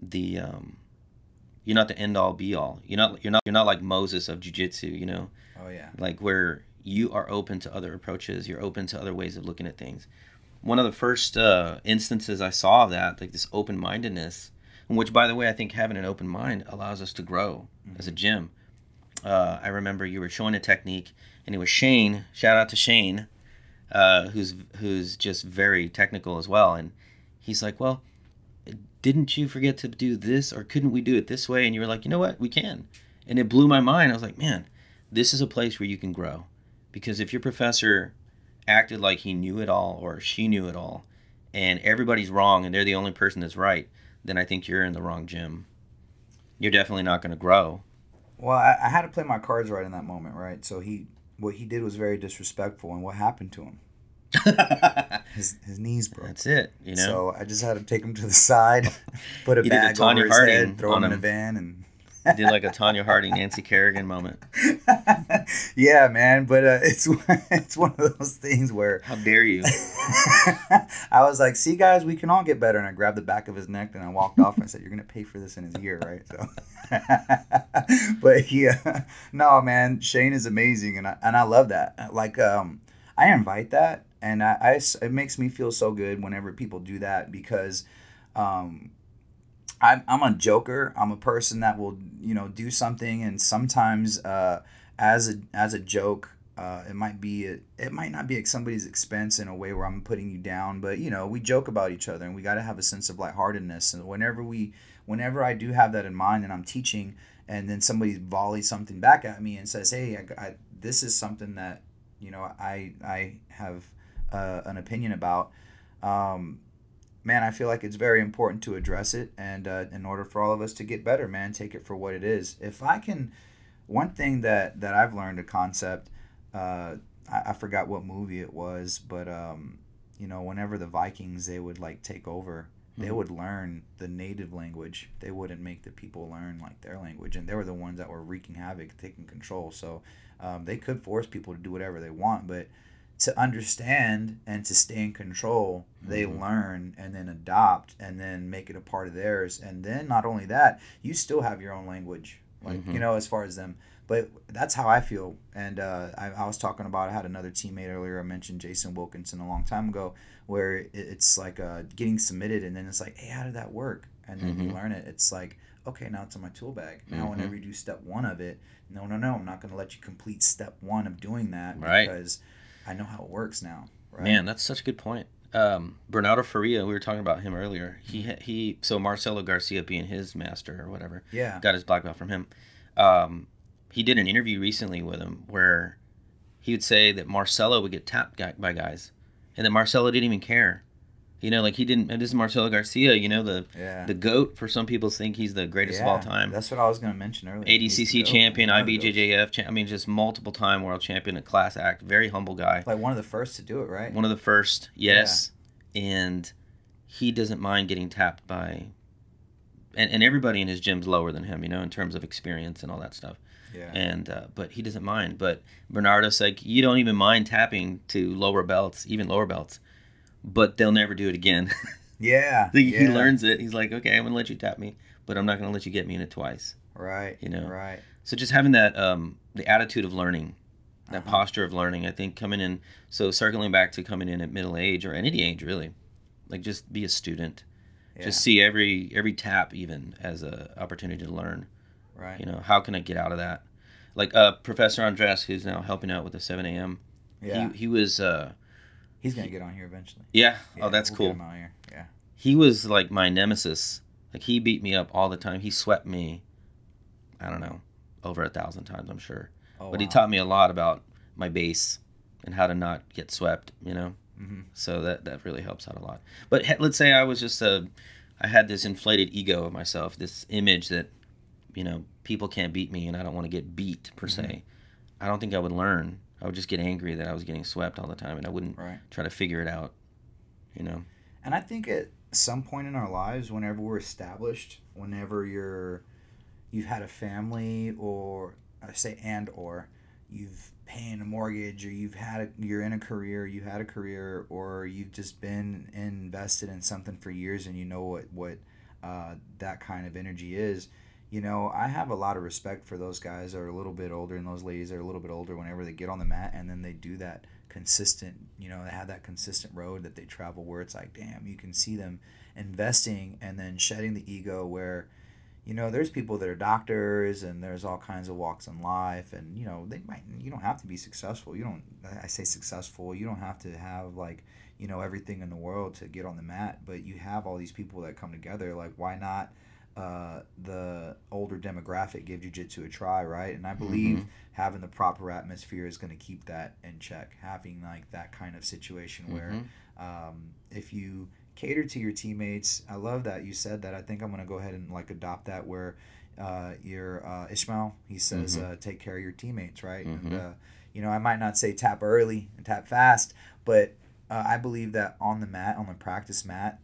[SPEAKER 2] the um, you're not the end all be all. You're not you're not you're not like Moses of jiu-jitsu, you know,
[SPEAKER 1] Oh yeah.
[SPEAKER 2] like where you are open to other approaches, you're open to other ways of looking at things. One of the first uh, instances I saw of that, like this open-mindedness, which by the way, I think having an open mind allows us to grow as a gym. Uh, I remember you were showing a technique, and it was Shane. Shout out to Shane, uh, who's who's just very technical as well. And he's like, "Well, didn't you forget to do this, or couldn't we do it this way?" And you were like, "You know what? We can." And it blew my mind. I was like, "Man, this is a place where you can grow," because if your professor acted like he knew it all or she knew it all, and everybody's wrong and they're the only person that's right, then I think you're in the wrong gym. You're definitely not going to grow.
[SPEAKER 1] Well, I, I had to play my cards right in that moment, right? So he, what he did was very disrespectful, and what happened to him? His his knees broke.
[SPEAKER 2] That's it, you know.
[SPEAKER 1] So I just had to take him to the side, put a bag over his
[SPEAKER 2] Harding
[SPEAKER 1] head, throw him
[SPEAKER 2] on
[SPEAKER 1] in a van, and
[SPEAKER 2] Did like a Tonya Harding, Nancy Kerrigan moment.
[SPEAKER 1] yeah, man. But uh, it's it's one of those things where
[SPEAKER 2] How dare you?
[SPEAKER 1] I was like, "See, guys, we can all get better." And I grabbed the back of his neck and I walked off. And I said, "You're gonna pay for this in his ear, right?" So, but yeah, no, man, Shane is amazing, and I and I love that. Like, um, I invite that, and I, I it makes me feel so good whenever people do that because, um. I'm, I'm a joker. I'm a person that will, you know, do something, and sometimes, uh, as a as a joke, uh, it might be a, it might not be at somebody's expense in a way where I'm putting you down, but you know we joke about each other and we got to have a sense of lightheartedness. And whenever we, whenever I do have that in mind and I'm teaching, and then somebody volleys something back at me and says, "Hey, I, I, this is something that you know I I have uh, an opinion about." Um, man, I feel like it's very important to address it, and uh, in order for all of us to get better, man, take it for what it is. If I can, one thing that that I've learned a concept, uh, I, I forgot what movie it was, but um, you know, whenever the Vikings they would like take over, they
[SPEAKER 2] Mhm.
[SPEAKER 1] would learn the native language. They wouldn't make the people learn like their language, and they were the ones that were wreaking havoc, taking control. So um, they could force people to do whatever they want, but to understand and to stay in control, they
[SPEAKER 2] Mhm.
[SPEAKER 1] learn and then adopt and then make it a part of theirs. And then not only that, you still have your own language, like
[SPEAKER 2] Mhm.
[SPEAKER 1] you know, as far as them. But that's how I feel. And uh, I, I was talking about. I had another teammate earlier. I mentioned Jason Wilkinson a long time ago, where it, it's like uh, getting submitted, and then it's like, hey, how did that work? And then you
[SPEAKER 2] Mhm.
[SPEAKER 1] learn it. It's like, okay, now it's in my tool bag. Now,
[SPEAKER 2] Mhm.
[SPEAKER 1] whenever you do step one of it, no, no, no, I'm not going to let you complete step one of doing that
[SPEAKER 2] Right.
[SPEAKER 1] because I know how it works now. Right.
[SPEAKER 2] Man, that's such a good point. Um, Bernardo Faria, we were talking about him earlier. He he. So Marcelo Garcia being his master or whatever,
[SPEAKER 1] Yeah.
[SPEAKER 2] got his black belt from him. Um, he did an interview recently with him where he would say that Marcelo would get tapped by guys, and that Marcelo didn't even care. You know, like he didn't. This is Marcelo Garcia. You know, the
[SPEAKER 1] Yeah.
[SPEAKER 2] the goat for some people think he's the greatest of all time.
[SPEAKER 1] That's what I was going to mention earlier.
[SPEAKER 2] ADCC champion,
[SPEAKER 1] one of the GOATs.
[SPEAKER 2] IBJJF. Cha- I mean, just multiple time world champion, a class act, very humble guy.
[SPEAKER 1] Like one of the first to do it, right?
[SPEAKER 2] One of the first, yes. And he doesn't mind getting tapped by, and, and everybody in his gym's lower than him, you know, in terms of experience and all that stuff.
[SPEAKER 1] yeah.
[SPEAKER 2] And uh, but he doesn't mind. But Bernardo's like, you don't even mind tapping to lower belts, even lower belts, but they'll never do it again.
[SPEAKER 1] Yeah.
[SPEAKER 2] he, he learns it. He's like, okay, I'm gonna let you tap me, but I'm not gonna let you get me in it twice.
[SPEAKER 1] Right.
[SPEAKER 2] you know.
[SPEAKER 1] Right.
[SPEAKER 2] So just having that um, the attitude of learning, that
[SPEAKER 1] Uh-huh.
[SPEAKER 2] posture of learning, I think coming in. So circling back to coming in at middle age or any age really, like just be a student.
[SPEAKER 1] Yeah.
[SPEAKER 2] Just see every every tap even as a opportunity to learn.
[SPEAKER 1] right.
[SPEAKER 2] You know, how can I get out of that? Like uh, Professor Andres, who's now helping out with the 7 a.m.
[SPEAKER 1] Yeah.
[SPEAKER 2] He, he was uh,
[SPEAKER 1] He's gonna get on here eventually.
[SPEAKER 2] yeah.
[SPEAKER 1] Yeah,
[SPEAKER 2] oh, that's
[SPEAKER 1] we'll
[SPEAKER 2] cool.
[SPEAKER 1] Get him out here. Yeah.
[SPEAKER 2] he was like my nemesis. Like he beat me up all the time. He swept me. I don't know, over a thousand times, I'm sure.
[SPEAKER 1] Oh,
[SPEAKER 2] but he taught me a lot about my base and how to not get swept. You know,
[SPEAKER 1] Mhm.
[SPEAKER 2] so that that really helps out a lot. But he- let's say I was just a, I had this inflated ego of myself, this image that, you know, people can't beat me, and I don't want to get beat per se.
[SPEAKER 1] Mm-hmm.
[SPEAKER 2] I don't think I would learn. I would just get angry that I was getting swept all the time, and I wouldn't
[SPEAKER 1] Right.
[SPEAKER 2] try to figure it out. You know.
[SPEAKER 1] And I think at some point in our lives, whenever we're established, whenever you're, you've had a family or I say and or you've paying a mortgage or you've had a, you're in a career you had a career or you've just been invested in something for years and you know what what uh, that kind of energy is you know i have a lot of respect for those guys that are a little bit older and those ladies that are a little bit older whenever they get on the mat and then they do that consistent you know they have that consistent road that they travel where it's like damn you can see them investing and then shedding the ego where you know there's people that are doctors and there's all kinds of walks in life and you know they might you don't have to be successful. You don't i say successful you don't have to have like you know everything in the world to get on the mat but you have all these people that come together. Like why not uh, the older demographic give jiu-jitsu a try right and i believe mm-hmm. having the proper atmosphere is going to keep that in check having like that kind of situation where mm-hmm. um, if you cater to your teammates. I love that you said that. I think I'm gonna go ahead and like adopt that where uh, your uh, Ishmael he says mm-hmm. uh, take care of your teammates, right? Mm-hmm. And uh, you know I might not say tap early and tap fast, but uh, I believe that on the mat, on the practice mat,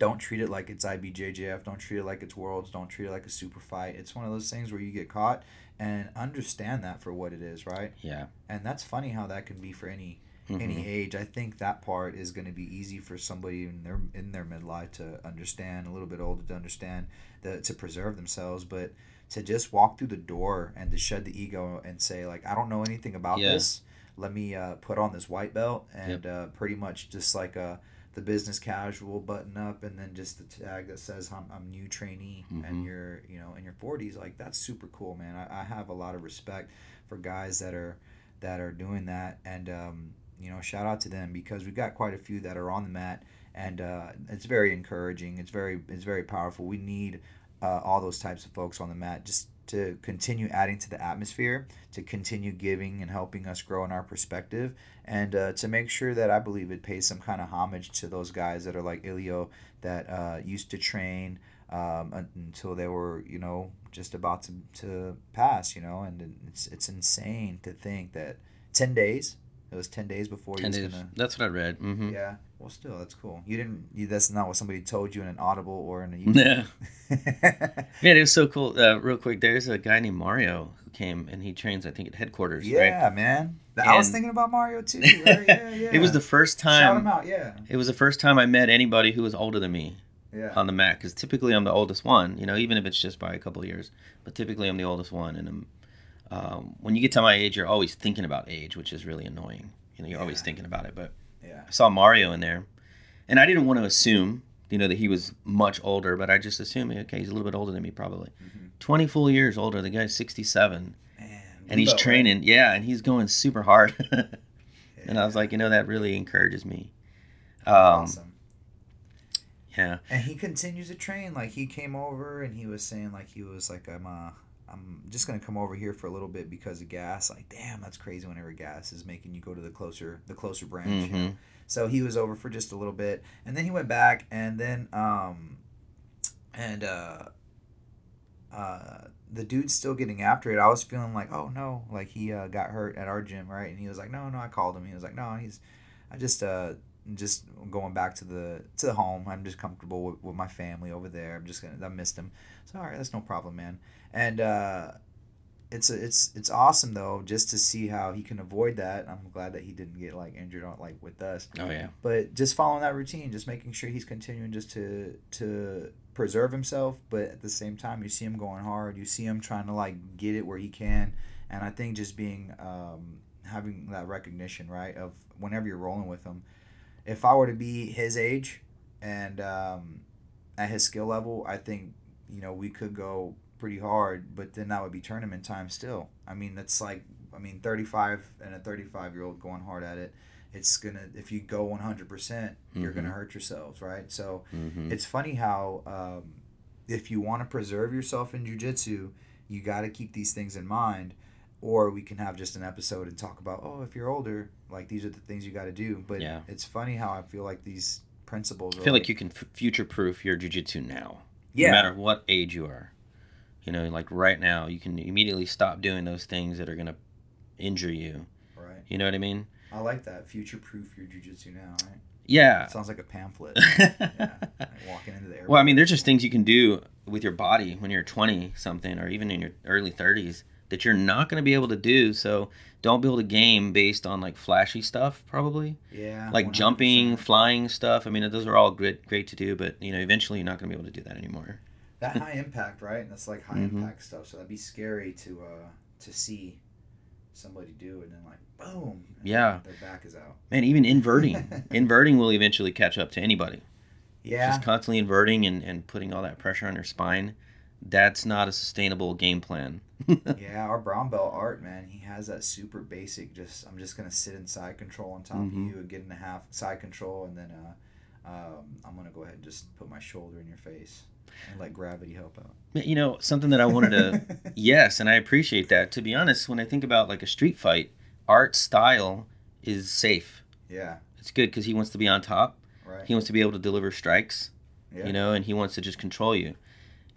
[SPEAKER 1] don't treat it like it's IBJJF. Don't treat it like it's Worlds. Don't treat it like a super fight. It's one of those things where you get caught and understand that for what it is, right?
[SPEAKER 2] Yeah.
[SPEAKER 1] And that's funny how that can be for any mm-hmm. any age. I think that part is going to be easy for somebody in their in their midlife to understand, a little bit older to understand, that to preserve themselves, but to just walk through the door and to shed the ego and say like I don't know anything about yeah. this. Let me uh, put on this white belt and yep. uh, pretty much just like a uh, the business casual button up and then just the tag that says I'm, I'm new trainee mm-hmm. and you're you know in your 40s like that's super cool man I, I have a lot of respect for guys that are that are doing that and um, you know, shout out to them because we've got quite a few that are on the mat, and uh, it's very encouraging. It's very it's very powerful. We need uh, all those types of folks on the mat just to continue adding to the atmosphere, to continue giving and helping us grow in our perspective, and uh, to make sure that I believe it pays some kind of homage to those guys that are like Ilio that uh, used to train um, until they were, you know, just about to, to pass, you know, and it's, it's insane to think that 10 days it was ten days before.
[SPEAKER 2] Ten days. Gonna... That's what I read. Mm-hmm.
[SPEAKER 1] Yeah. Well, still, that's cool. You didn't. You, that's not what somebody told you in an Audible or in a.
[SPEAKER 2] YouTube. Yeah. Man, it was so cool. Uh, real quick, there's a guy named Mario who came and he trains, I think, at headquarters.
[SPEAKER 1] Yeah,
[SPEAKER 2] right?
[SPEAKER 1] man. And I was thinking about Mario too. Right? Yeah, yeah.
[SPEAKER 2] it was the first time.
[SPEAKER 1] Shout him out. Yeah.
[SPEAKER 2] It was the first time I met anybody who was older than me.
[SPEAKER 1] Yeah.
[SPEAKER 2] On the Mac, because typically I'm the oldest one. You know, even if it's just by a couple years, but typically I'm the oldest one, and I'm. Um, when you get to my age, you're always thinking about age, which is really annoying. You know, you're yeah. always thinking about it. But
[SPEAKER 1] yeah,
[SPEAKER 2] I saw Mario in there, and I didn't want to assume, you know, that he was much older, but I just assumed, okay, he's a little bit older than me, probably. Mm-hmm. Twenty full years older. The guy's sixty-seven, Man, and he's training. Right? Yeah, and he's going super hard. yeah. And I was like, you know, that really encourages me. Um, awesome. Yeah.
[SPEAKER 1] And he continues to train. Like he came over and he was saying like he was like I'm uh I'm just gonna come over here for a little bit because of gas. Like, damn, that's crazy. Whenever gas is making you go to the closer, the closer branch. Mm-hmm. You know? So he was over for just a little bit, and then he went back, and then um, and uh, uh, the dude's still getting after it. I was feeling like, oh no, like he uh, got hurt at our gym, right? And he was like, no, no, I called him. He was like, no, he's, I just uh, just going back to the to the home. I'm just comfortable with, with my family over there. I'm just gonna I missed him. So all right, that's no problem, man. And uh, it's a, it's it's awesome though just to see how he can avoid that. I'm glad that he didn't get like injured on like with us.
[SPEAKER 2] Oh yeah.
[SPEAKER 1] But just following that routine, just making sure he's continuing just to to preserve himself, but at the same time you see him going hard. You see him trying to like get it where he can, and I think just being um, having that recognition right of whenever you're rolling with him if I were to be his age and um, at his skill level, I think you know we could go pretty hard, but then that would be tournament time still. I mean, that's like I mean, 35 and a 35 year old going hard at it. It's gonna if you go 100, percent you're gonna mm-hmm. hurt yourselves, right? So mm-hmm. it's funny how um, if you want to preserve yourself in jujitsu, you got to keep these things in mind or we can have just an episode and talk about oh if you're older like these are the things you got to do. But yeah. it's funny how i feel like these principles
[SPEAKER 2] i feel
[SPEAKER 1] like,
[SPEAKER 2] like you can f- future proof your jiu-jitsu now.
[SPEAKER 1] Yeah.
[SPEAKER 2] no matter what age you are. You know like right now you can immediately stop doing those things that are going to injure you.
[SPEAKER 1] Right.
[SPEAKER 2] You know what i mean?
[SPEAKER 1] I like that. Future proof your jiu-jitsu now right?
[SPEAKER 2] Yeah.
[SPEAKER 1] It sounds like a pamphlet. Yeah. like walking into the
[SPEAKER 2] well i mean there's just things you can do with your body when you're 20 something or even in your early 30s that you're not going to be able to do. So don't build a game based on like flashy stuff, probably.
[SPEAKER 1] Yeah.
[SPEAKER 2] Like
[SPEAKER 1] 100%.
[SPEAKER 2] jumping, flying stuff. I mean, those are all great, great to do, but you know, eventually you're not going to be able to do that anymore.
[SPEAKER 1] That high impact, right? That's like high
[SPEAKER 2] Mhm.
[SPEAKER 1] impact stuff. So that'd be scary to uh to see somebody do and then like boom.
[SPEAKER 2] Yeah.
[SPEAKER 1] Their back is out.
[SPEAKER 2] Man, even inverting, inverting will eventually catch up to anybody.
[SPEAKER 1] Yeah.
[SPEAKER 2] Just constantly inverting and, and putting all that pressure on your spine. That's not a sustainable game plan.
[SPEAKER 1] Yeah, our brown belt art, man, he has that super basic. Just I'm just gonna sit in side control on top
[SPEAKER 2] Mhm.
[SPEAKER 1] of you and get in a half side control, and then uh, um, I'm gonna go ahead and just put my shoulder in your face and let gravity help out.
[SPEAKER 2] You know, something that I wanted to Yes, and I appreciate that. To be honest, when I think about like a street fight, art style is safe.
[SPEAKER 1] yeah,
[SPEAKER 2] It's good because he wants to be on top.
[SPEAKER 1] right.
[SPEAKER 2] He wants to be able to deliver strikes,
[SPEAKER 1] yeah.
[SPEAKER 2] you know, and he wants to just control you.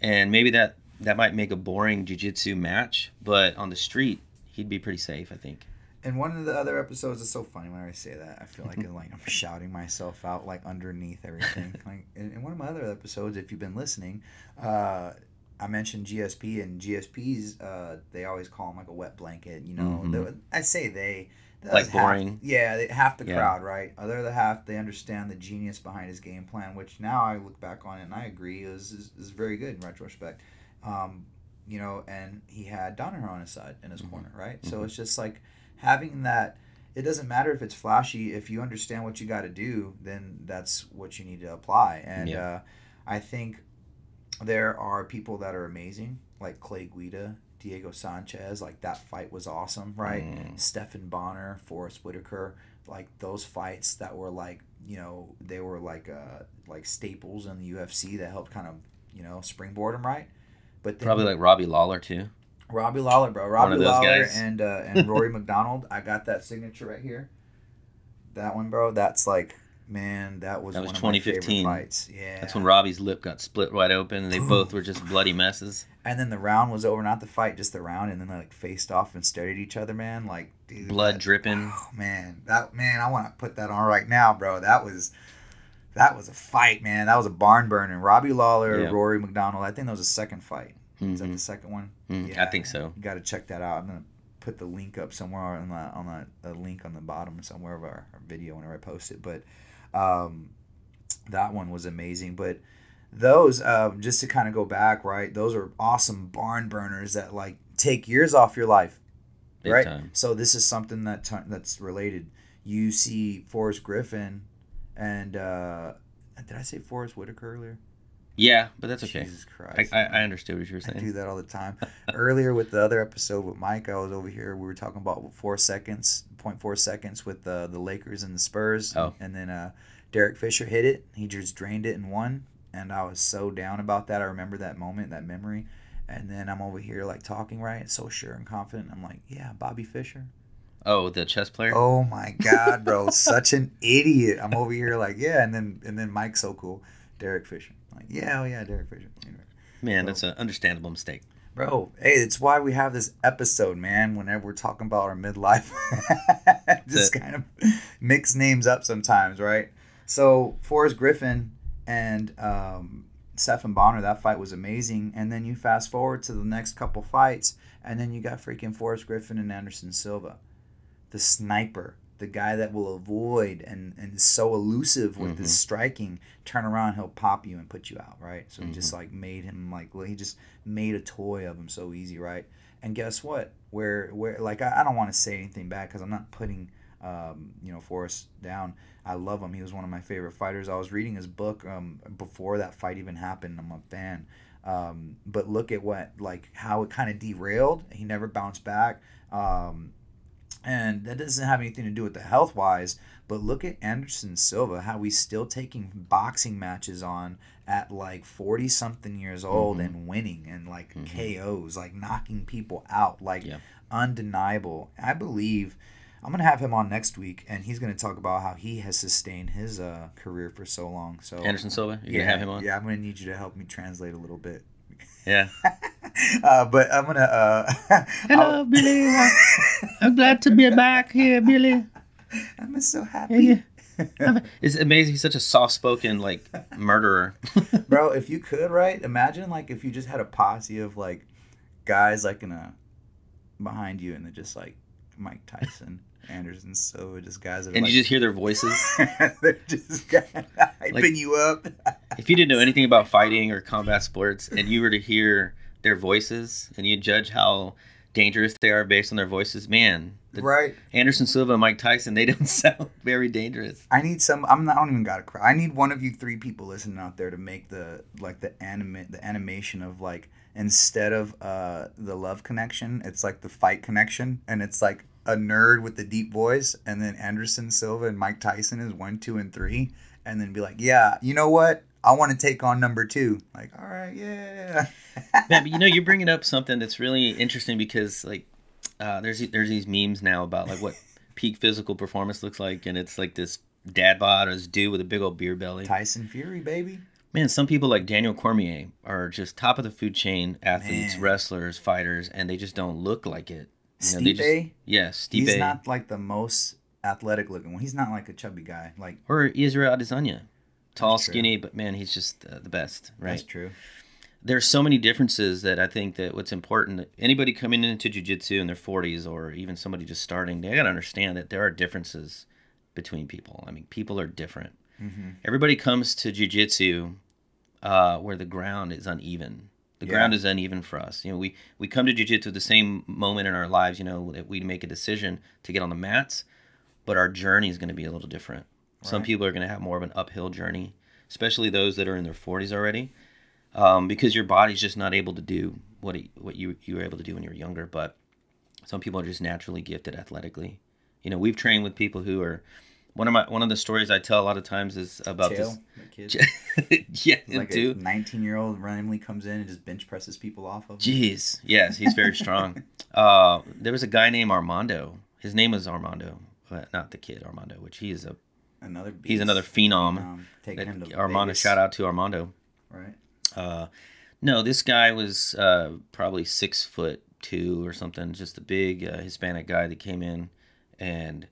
[SPEAKER 2] And maybe that that might make a boring jiu-jitsu match, but on the street, he'd be pretty safe, I think.
[SPEAKER 1] And one of the other episodes is so funny when I say that. I feel like like I'm shouting myself out like underneath everything. like in, in one of my other episodes, if you've been listening, uh, I mentioned GSP and GSPs. Uh, they always call them like a wet blanket. You know,
[SPEAKER 2] Mhm.
[SPEAKER 1] They- I say they.
[SPEAKER 2] Like
[SPEAKER 1] was half-
[SPEAKER 2] boring?
[SPEAKER 1] yeah, they, half the
[SPEAKER 2] Yeah.
[SPEAKER 1] crowd, right? Other the half, they understand the genius behind his game plan. Which now I look back on it and I agree is is, is very good in retrospect. Um, you know, and he had Donner on his side in his
[SPEAKER 2] Mhm.
[SPEAKER 1] corner, right? So
[SPEAKER 2] Mhm.
[SPEAKER 1] it's just like having that it doesn't matter if it's flashy if you understand what you got to do then that's what you need to apply and
[SPEAKER 2] Yeah.
[SPEAKER 1] uh, i think there are people that are amazing like clay guida diego sanchez like that fight was awesome right
[SPEAKER 2] Mm.
[SPEAKER 1] stephan bonnar forrest whitaker like those fights that were like you know they were like uh like staples in the ufc that helped kind of you know springboard them right but then
[SPEAKER 2] Probably like Robbie Lawler too.
[SPEAKER 1] Robbie Lawler, bro. Robbie Lawler
[SPEAKER 2] guys.
[SPEAKER 1] and uh, and Rory MacDonald. I got that signature right here. That one, bro. That's like, man, that was
[SPEAKER 2] That was
[SPEAKER 1] one of my
[SPEAKER 2] 2015.
[SPEAKER 1] fights. Yeah.
[SPEAKER 2] That's when Robbie's lip got split wide open and they both were just bloody messes.
[SPEAKER 1] And then the round was over, not the fight, just the round, and then they like faced off and stared at each other, man. Like, dude,
[SPEAKER 2] Blood
[SPEAKER 1] that-
[SPEAKER 2] dripping.
[SPEAKER 1] Oh man, that man, I want to put that on right now, bro. That was. That was a fight, man. That was a barn burner. Robbie Lawler,
[SPEAKER 2] Yeah.
[SPEAKER 1] Rory MacDonald. I think that was the second fight. Is that the second one?
[SPEAKER 2] Mm, I think so.
[SPEAKER 1] You got to check that out. I'm gonna put the link up somewhere on the on the a link on the bottom somewhere of our, our video whenever I post it. But um, that one was amazing. But those um, just to kind of go back, right? Those are awesome barn burners that like take years off your life,
[SPEAKER 2] Big
[SPEAKER 1] right?
[SPEAKER 2] time.
[SPEAKER 1] So this is something that t- that's related. You see Forrest Griffin, and uh, did I say Forrest Whitaker earlier?
[SPEAKER 2] Yeah, but that's okay.
[SPEAKER 1] Jesus
[SPEAKER 2] I,
[SPEAKER 1] Christ!
[SPEAKER 2] I, I understood what you were saying.
[SPEAKER 1] I do that all the time. Earlier with the other episode with Mike, I was over here. We were talking about four seconds, 0.4 seconds with the the Lakers and the Spurs.
[SPEAKER 2] Oh.
[SPEAKER 1] And then uh, Derek Fisher hit it. He just drained it and won. And I was so down about that. I remember that moment, that memory. And then I'm over here like talking right, so sure and confident. I'm like, yeah, Bobby Fischer.
[SPEAKER 2] Oh, the chess player?
[SPEAKER 1] Oh my God, bro, such an idiot. I'm over here like, yeah. And then and then Mike's so cool, Derek Fisher. Like, yeah, oh yeah, Derek Fisher. Anyway.
[SPEAKER 2] Man, that's an understandable mistake.
[SPEAKER 1] Bro, hey, it's why we have this episode, man. Whenever we're talking about our midlife, just kind of mix names up sometimes, right? So Forrest Griffin and um, Stephan Bonnar, that fight was amazing. And then you fast forward to the next couple fights, and then you got freaking Forrest Griffin and Anderson Silva, the sniper, the guy that will avoid and and is so elusive with his
[SPEAKER 2] Mhm.
[SPEAKER 1] striking. Turn around, he'll pop you and put you out, right? So he just like made him like well, he just made a toy of him so easy, right? And guess what? Where where like I, I don't want to say anything bad because I'm not putting um, you know Forrest down. I love him. He was one of my favorite fighters. I was reading his book um, before that fight even happened. I'm a fan. Um, but look at what like how it kind of derailed. He never bounced back. Um, and that doesn't have anything to do with the health wise. But look at Anderson Silva, how he's still taking boxing matches on at like 40 something years old
[SPEAKER 2] Mhm.
[SPEAKER 1] and winning and like
[SPEAKER 2] Mhm.
[SPEAKER 1] KOs, like knocking people out, like
[SPEAKER 2] Yeah.
[SPEAKER 1] undeniable. I believe I'm gonna have him on next week, and he's gonna talk about how he has sustained his uh, career for so long. So
[SPEAKER 2] Anderson Silva, you're
[SPEAKER 1] yeah,
[SPEAKER 2] gonna have him on?
[SPEAKER 1] yeah, I'm gonna need you to help me translate a little bit.
[SPEAKER 2] Yeah.
[SPEAKER 1] uh, but I'm gonna. Uh,
[SPEAKER 2] Hello, Billy. I'm glad to be back here, Billy.
[SPEAKER 1] I'm so happy.
[SPEAKER 2] It's amazing. He's such a soft-spoken like murderer.
[SPEAKER 1] bro if you could right imagine like if you just had a posse of like guys like in a behind you, and they're just like Mike Tyson, Anderson Silva, just guys that
[SPEAKER 2] and
[SPEAKER 1] like,
[SPEAKER 2] you just hear their voices.
[SPEAKER 1] they're just hyping
[SPEAKER 2] Like-
[SPEAKER 1] you up.
[SPEAKER 2] if you didn't know anything about fighting or combat sports, and you were to hear their voices, and you judge how dangerous they are based on their voices, man, the
[SPEAKER 1] right.
[SPEAKER 2] Anderson Silva and Mike Tyson, they don't sound very dangerous.
[SPEAKER 1] I need some. I'm not. I don't even gotta cry. I need one of you three people listening out there to make the like the anime the animation of like instead of uh the love connection, it's like the fight connection, and it's like a nerd with the deep voice, and then Anderson Silva and Mike Tyson is one, two, and three, and then be like, yeah, you know what? I want to take on number two. Like, all right, yeah.
[SPEAKER 2] But you know, you're bringing up something that's really interesting because like uh, there's there's these memes now about like what peak physical performance looks like, and it's like this dad bod or this dude with a big old beer belly.
[SPEAKER 1] Tyson Fury, baby.
[SPEAKER 2] Man, some people like Daniel Cormier are just top of the food chain athletes,
[SPEAKER 1] Man.
[SPEAKER 2] wrestlers, fighters, and they just don't look like it. They just-
[SPEAKER 1] Stipe,
[SPEAKER 2] Yes,
[SPEAKER 1] he's not like the most athletic looking one. He's not like a chubby guy. Like,
[SPEAKER 2] or Israel Adesanya. Tall, skinny, but man, he's just uh, the best, right?
[SPEAKER 1] that's true.
[SPEAKER 2] there's so many differences that I think that what's important anybody coming into jiu-jitsu in their 40s or even somebody just starting they got to understand that there are differences between people. I mean, people are different.
[SPEAKER 1] hmm
[SPEAKER 2] Everybody comes to jiu-jitsu uh, where the ground is uneven. The
[SPEAKER 1] Yeah.
[SPEAKER 2] ground is uneven for us. You know, we we come to jiu-jitsu at the same moment in our lives, you know, that we make a decision to get on the mats, but our journey is going to be a little different. Some people are going to have more of an uphill journey, especially those that are in their 40s already um, because your body's just not able to do what it, what you you were able to do when you were younger. But some people are just naturally gifted athletically. You know, we've trained with people who are one of my one of the stories I tell a lot of times is about
[SPEAKER 1] kid.
[SPEAKER 2] this. yeah,
[SPEAKER 1] like
[SPEAKER 2] dude.
[SPEAKER 1] a 19 year old randomly comes in and just bench presses people off of him.
[SPEAKER 2] Jeez, yes, he's very strong. uh, there was a guy named Armando. His name was Armando, but not the kid Armando, which he is a
[SPEAKER 1] Another beast.
[SPEAKER 2] he's another phenom.
[SPEAKER 1] Um, taking him to
[SPEAKER 2] Armando,
[SPEAKER 1] Vegas,
[SPEAKER 2] shout out to Armando.
[SPEAKER 1] Right.
[SPEAKER 2] Uh, no, this guy was uh, probably six foot two or something, just a big uh, Hispanic guy that came in, and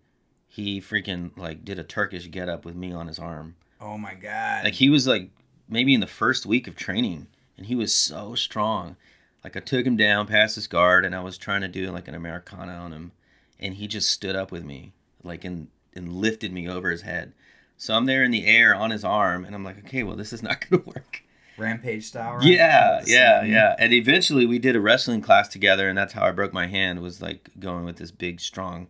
[SPEAKER 2] he freaking like did a Turkish get up with me on his arm.
[SPEAKER 1] Oh my god.
[SPEAKER 2] Like he was like maybe in the first week of training, and he was so strong. Like I took him down past his guard, and I was trying to do like an Americana on him, and he just stood up with me, like and and lifted me over his head. So I'm there in the air on his arm, and I'm like, okay, well this is not gonna work.
[SPEAKER 1] Rampage style. Right?
[SPEAKER 2] Yeah, yeah, yeah. And eventually we did a wrestling class together, and that's how I broke my hand. Was like going with this big, strong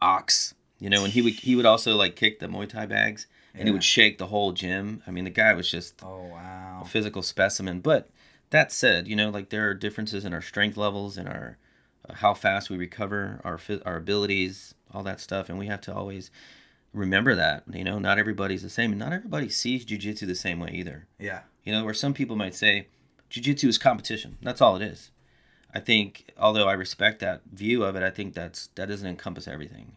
[SPEAKER 2] ox. You know, and he would he would also like kick the Muay Thai bags, and he would shake the whole gym. I mean, the guy was just
[SPEAKER 1] Oh wow.
[SPEAKER 2] a physical specimen. But that said, you know, like there are differences in our strength levels and our uh, how fast we recover, our our abilities, all that stuff, and we have to always remember that. You know, not everybody's the same, and not everybody sees jujitsu the same way either.
[SPEAKER 1] Yeah.
[SPEAKER 2] You know, where some people might say, jiu-jitsu is competition. That's all it is. I think, although I respect that view of it, I think that's that doesn't encompass everything.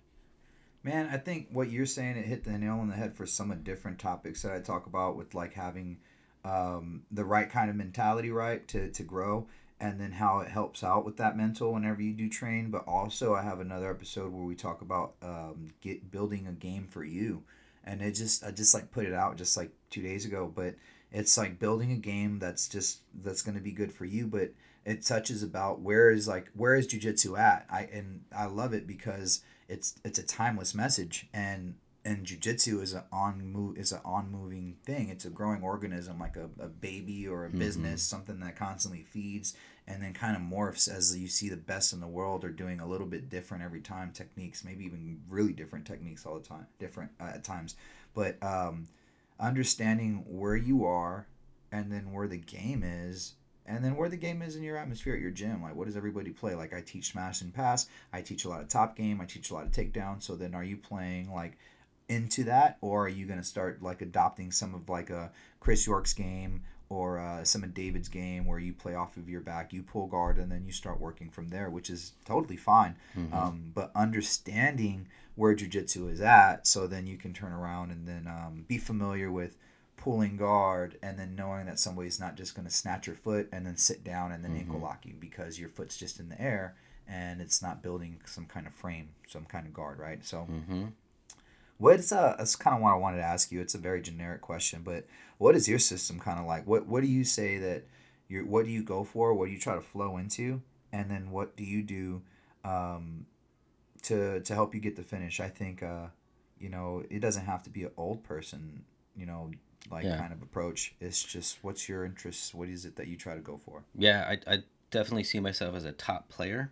[SPEAKER 1] Man, I think what you're saying it hit the nail on the head for some of different topics that I talk about with like having um, the right kind of mentality, right, to to grow, and then how it helps out with that mental whenever you do train. But also, I have another episode where we talk about um, get building a game for you, and it just I just like put it out just like two days ago, but it's like building a game that's just that's going to be good for you, but it touches about where is like where is jujitsu at? I and I love it because it's it's a timeless message and and jujitsu is an on move is an on moving thing. It's a growing organism like a, a baby or a
[SPEAKER 2] Mhm.
[SPEAKER 1] business, something that constantly feeds and then kind of morphs as you see the best in the world are doing a little bit different every time techniques, maybe even really different techniques all the time, different uh, at times. But um, understanding where you are and then where the game is and then where the game is in your atmosphere at your gym like what does everybody play? Like i teach smash and pass. I teach a lot of top game. I teach a lot of takedown. So then are you playing like into that? Or are you going to start like adopting some of like a chris york's game or uh, some of david's game where you play off of your back you pull guard and then you start working from there which is totally fine.
[SPEAKER 2] Mhm.
[SPEAKER 1] um, but understanding where jiu-jitsu is at so then you can turn around and then um, be familiar with pulling guard and then knowing that somebody's not just going to snatch your foot and then sit down and then ankle
[SPEAKER 2] Mhm.
[SPEAKER 1] lock you because your foot's just in the air and it's not building some kind of frame some kind of guard right? So
[SPEAKER 2] hmm
[SPEAKER 1] what's uh that's kind of what i wanted to ask you. It's a very generic question but what is your system kind of like? What what do you say that you what do you go for? What do you try to flow into? And then what do you do um, to to help you get the finish. I think uh, you know it doesn't have to be an old person, you know, like
[SPEAKER 2] Yeah.
[SPEAKER 1] kind of approach. It's just what's your interests? What is it that you try to go for?
[SPEAKER 2] Yeah, I, I definitely see myself as a top player.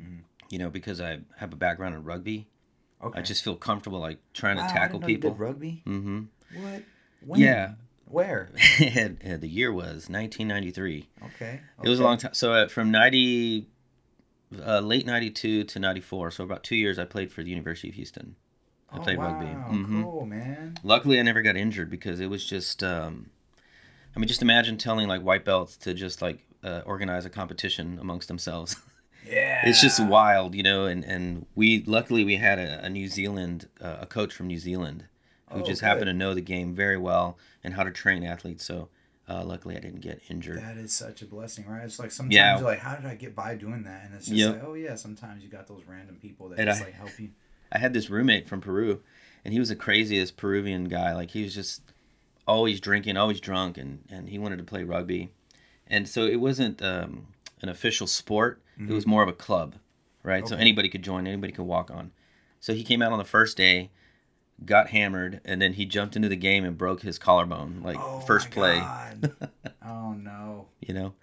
[SPEAKER 1] Mhm.
[SPEAKER 2] You know, because I have a background in rugby.
[SPEAKER 1] Okay.
[SPEAKER 2] I just feel comfortable like trying
[SPEAKER 1] Wow,
[SPEAKER 2] to tackle
[SPEAKER 1] didn't know you
[SPEAKER 2] people.
[SPEAKER 1] did rugby.
[SPEAKER 2] Mm-hmm.
[SPEAKER 1] What? When?
[SPEAKER 2] Yeah.
[SPEAKER 1] Where?
[SPEAKER 2] the year was 1993.
[SPEAKER 1] Okay.
[SPEAKER 2] It was a long time. So uh, from 90, uh, late 92 to 94, so about two years, I played for the University of Houston. I
[SPEAKER 1] Oh,
[SPEAKER 2] played
[SPEAKER 1] wow.
[SPEAKER 2] rugby. Mhm.
[SPEAKER 1] Cool, man.
[SPEAKER 2] Luckily, I never got injured because it was just. Um, I mean, just imagine telling like white belts to just like uh, organize a competition amongst themselves.
[SPEAKER 1] Yeah.
[SPEAKER 2] it's just wild, you know. And and we luckily we had a, a New Zealand uh, a coach from New Zealand who
[SPEAKER 1] Oh,
[SPEAKER 2] just
[SPEAKER 1] good.
[SPEAKER 2] happened to know the game very well and how to train athletes. So uh, luckily, I didn't get injured.
[SPEAKER 1] That is such a blessing, right? It's like sometimes
[SPEAKER 2] Yeah.
[SPEAKER 1] you're like, how did I get by doing that? And it's just
[SPEAKER 2] Yep.
[SPEAKER 1] like, oh yeah, sometimes you got those random people that
[SPEAKER 2] And
[SPEAKER 1] just
[SPEAKER 2] I-
[SPEAKER 1] like help you.
[SPEAKER 2] I had this roommate from Peru, and he was the craziest Peruvian guy. Like he was just always drinking, always drunk, and and he wanted to play rugby, and so it wasn't um, an official sport. It was more of a club, right? So anybody could join, anybody could walk on. So he came out on the first day, got hammered, and then he jumped into the game and broke his collarbone, like
[SPEAKER 1] oh,
[SPEAKER 2] first play.
[SPEAKER 1] Oh no.
[SPEAKER 2] You know.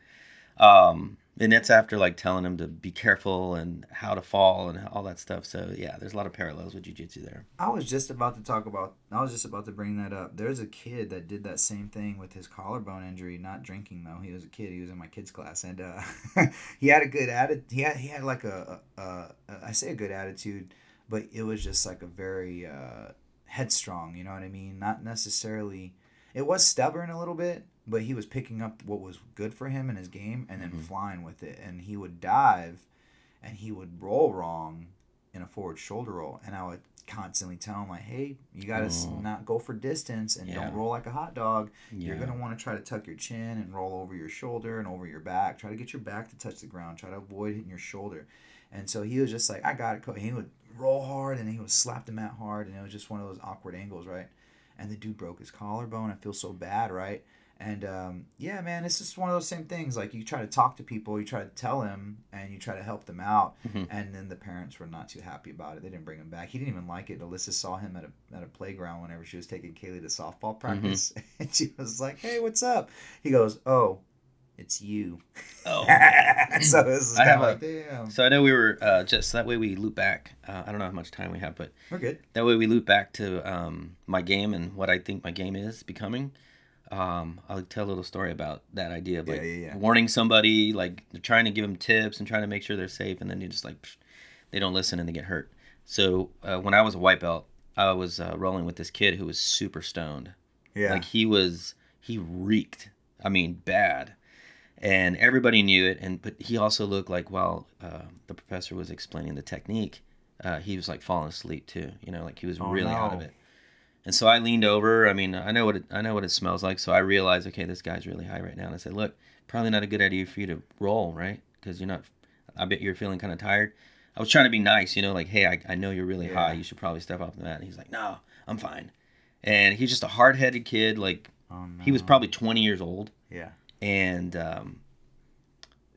[SPEAKER 2] Um, and that's after like telling him to be careful and how to fall and all that stuff. So yeah, there's a lot of parallels with jujitsu there.
[SPEAKER 1] I was just about to talk about. I was just about to bring that up. There's a kid that did that same thing with his collarbone injury. Not drinking though. He was a kid. He was in my kids class, and uh, he had a good attitude. He had he had like a, I say a good attitude, but it was just like a very uh, headstrong. You know what I mean? Not necessarily. It was stubborn a little bit, but he was picking up what was good for him in his game and then
[SPEAKER 2] Mhm.
[SPEAKER 1] flying with it. And he would dive, and he would roll wrong in a forward shoulder roll, and I would constantly tell him like, "Hey, you gotta s
[SPEAKER 2] Oh.
[SPEAKER 1] not go for distance and
[SPEAKER 2] Yeah.
[SPEAKER 1] don't roll like a hot dog.
[SPEAKER 2] Yeah.
[SPEAKER 1] You're gonna want to try to tuck your chin and roll over your shoulder and over your back. Try to get your back to touch the ground. Try to avoid hitting your shoulder." And so he was just like, "I got it." coach." He would roll hard and he would slap the mat hard, and it was just one of those awkward angles, right? And the dude broke his collarbone. I feel so bad, right? And um, yeah, man, it's just one of those same things. Like you try to talk to people, you try to tell them, and you try to help them out,
[SPEAKER 2] Mhm.
[SPEAKER 1] and then the parents were not too happy about it. They didn't bring him back. He didn't even like it. Alyssa saw him at a at a playground whenever she was taking Kaylee to softball practice, and she was like, "Hey, what's up?" He goes, "Oh, it's you."
[SPEAKER 2] Oh.
[SPEAKER 1] so this is
[SPEAKER 2] I
[SPEAKER 1] kind
[SPEAKER 2] have
[SPEAKER 1] of
[SPEAKER 2] a-
[SPEAKER 1] damn,
[SPEAKER 2] So I know we were uh, just that way we loop back. Uh, I don't know how much time we have, but
[SPEAKER 1] we're good.
[SPEAKER 2] that way we loop back to um, my game and what I think my game is becoming. Um, I'll tell a little story about that idea of like
[SPEAKER 1] Yeah, yeah, yeah.
[SPEAKER 2] warning somebody, like trying to give them tips and trying to make sure they're safe, and then you just like psh, they don't listen and they get hurt. So uh, when I was a white belt, I was uh, rolling with this kid who was super stoned.
[SPEAKER 1] Yeah,
[SPEAKER 2] Like he was, he reeked. I mean, bad. And everybody knew it. And but he also looked like while uh, the professor was explaining the technique, uh, he was like falling asleep too. You know, like he was
[SPEAKER 1] Oh,
[SPEAKER 2] really out of it. And so I leaned over. I mean, I know what it, I know what it smells like. So I realized, okay, this guy's really high right now. And I said, look, probably not a good idea for you to roll, right? Because you're not. I bet you're feeling kind of tired. I was trying to be nice, you know, like, hey, I, I know you're really
[SPEAKER 1] Yeah.
[SPEAKER 2] high. You should probably step off the mat. And he's like, no, I'm fine. And he's just a hard headed kid. Like,
[SPEAKER 1] oh, no.
[SPEAKER 2] he was probably 20 years old.
[SPEAKER 1] yeah,
[SPEAKER 2] And, um,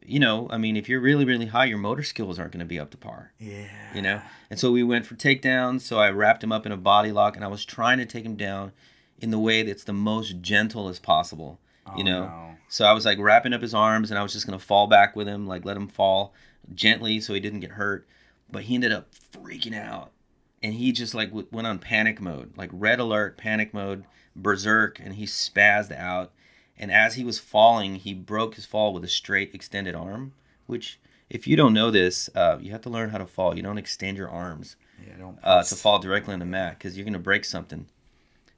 [SPEAKER 2] you know, I mean, if you're really, really high, your motor skills aren't going to be up to par,
[SPEAKER 1] yeah,
[SPEAKER 2] you know? And so we went for takedowns. So I wrapped him up in a body lock and I was trying to take him down in the way that's the most gentle as possible, you
[SPEAKER 1] Oh,
[SPEAKER 2] know?
[SPEAKER 1] no.
[SPEAKER 2] So I was like wrapping up his arms and I was just going to fall back with him, like let him fall gently so he didn't get hurt. But he ended up freaking out. And he just like w- went on panic mode, like red alert, panic mode, berserk, and he spazzed out. And as he was falling, he broke his fall with a straight extended arm, which, if you don't know this, uh, you have to learn how to fall. You don't extend your arms
[SPEAKER 1] Yeah, don't
[SPEAKER 2] uh, to fall directly on the mat because you're going to break something.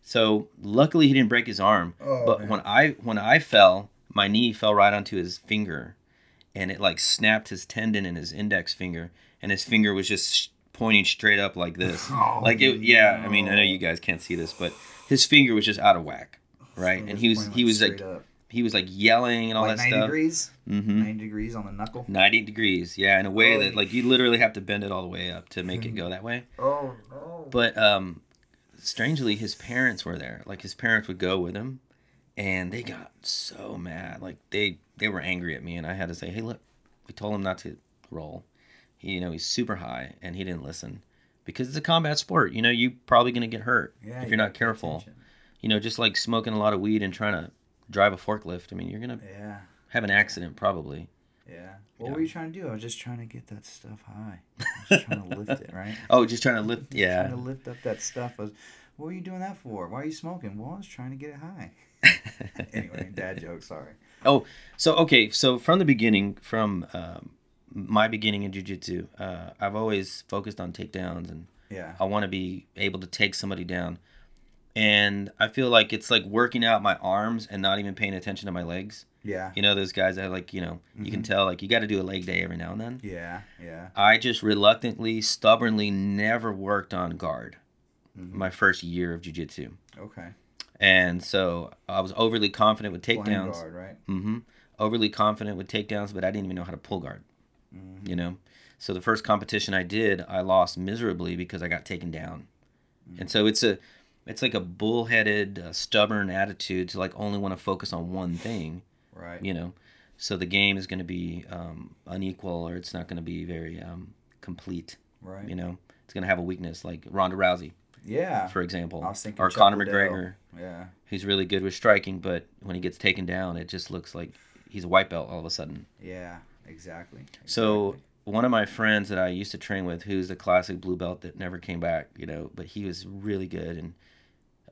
[SPEAKER 2] So luckily he didn't break his arm.
[SPEAKER 1] Oh,
[SPEAKER 2] but
[SPEAKER 1] man.
[SPEAKER 2] when I when I fell, my knee fell right onto his finger, and it like snapped his tendon in his index finger, and his finger was just pointing straight up like this.
[SPEAKER 1] Oh,
[SPEAKER 2] like it, yeah. I mean, I know you guys can't see this, but his finger was just out of whack, right? And he was he was like
[SPEAKER 1] up.
[SPEAKER 2] he was like yelling and all
[SPEAKER 1] like
[SPEAKER 2] that
[SPEAKER 1] 90
[SPEAKER 2] stuff.
[SPEAKER 1] degrees,
[SPEAKER 2] Mm-hmm.
[SPEAKER 1] 90 degrees on the knuckle.
[SPEAKER 2] 90 degrees, yeah, in a way
[SPEAKER 1] Holy
[SPEAKER 2] that like you literally have to bend it all the way up to make it go that way.
[SPEAKER 1] Oh no!
[SPEAKER 2] But um, strangely, his parents were there. Like his parents would go with him, and they got so mad. Like they they were angry at me, and I had to say, "Hey, look, we told him not to roll. He, you know, he's super high, and he didn't listen because it's a combat sport. You know, you're probably gonna get hurt
[SPEAKER 1] Yeah,
[SPEAKER 2] if
[SPEAKER 1] you
[SPEAKER 2] you're not careful.
[SPEAKER 1] attention.
[SPEAKER 2] You know, just like smoking a lot of weed and trying to drive a forklift. I mean, you're gonna
[SPEAKER 1] Yeah,
[SPEAKER 2] have an accident probably.
[SPEAKER 1] yeah. What were you trying to do? I was just trying to get that stuff high. I was just trying to lift it, right?
[SPEAKER 2] Oh, just trying to lift. Yeah.
[SPEAKER 1] Trying to lift up that stuff. I was, what were you doing that for? Why are you smoking? Well, I was trying to get it high. anyway, dad joke. Sorry.
[SPEAKER 2] Oh, so okay, so from the beginning, from um, my beginning in jujitsu, uh, I've always focused on takedowns, and
[SPEAKER 1] Yeah.
[SPEAKER 2] I want to be able to take somebody down. And I feel like it's like working out my arms and not even paying attention to my legs.
[SPEAKER 1] Yeah.
[SPEAKER 2] You know, those guys that like, you know, you can tell like you got to do a leg day every now and then.
[SPEAKER 1] Yeah. Yeah.
[SPEAKER 2] I just reluctantly, stubbornly never worked on guard
[SPEAKER 1] Mhm.
[SPEAKER 2] my first year of jujitsu.
[SPEAKER 1] Okay.
[SPEAKER 2] And so I was overly confident with takedowns.
[SPEAKER 1] guard, right?
[SPEAKER 2] hmm Overly confident with takedowns, but I didn't even know how to pull guard.
[SPEAKER 1] Mhm.
[SPEAKER 2] You know, so the first competition I did, I lost miserably because I got taken down.
[SPEAKER 1] Mm.
[SPEAKER 2] And so it's a, it's like a bullheaded, uh, stubborn attitude to like only want to focus on one thing.
[SPEAKER 1] Right.
[SPEAKER 2] You know, so the game is going to be um, unequal or it's not going to be very um, complete.
[SPEAKER 1] Right.
[SPEAKER 2] You know, it's going to have a weakness like Ronda Rousey,
[SPEAKER 1] Yeah.
[SPEAKER 2] for example,
[SPEAKER 1] I was thinking
[SPEAKER 2] or Conor. McGregor.
[SPEAKER 1] Yeah.
[SPEAKER 2] He's really good with striking, but when he gets taken down, it just looks like he's a white belt all of a sudden.
[SPEAKER 1] Yeah. Exactly.
[SPEAKER 2] So one of my friends that I used to train with, who's a classic blue belt that never came back, you know, but he was really good and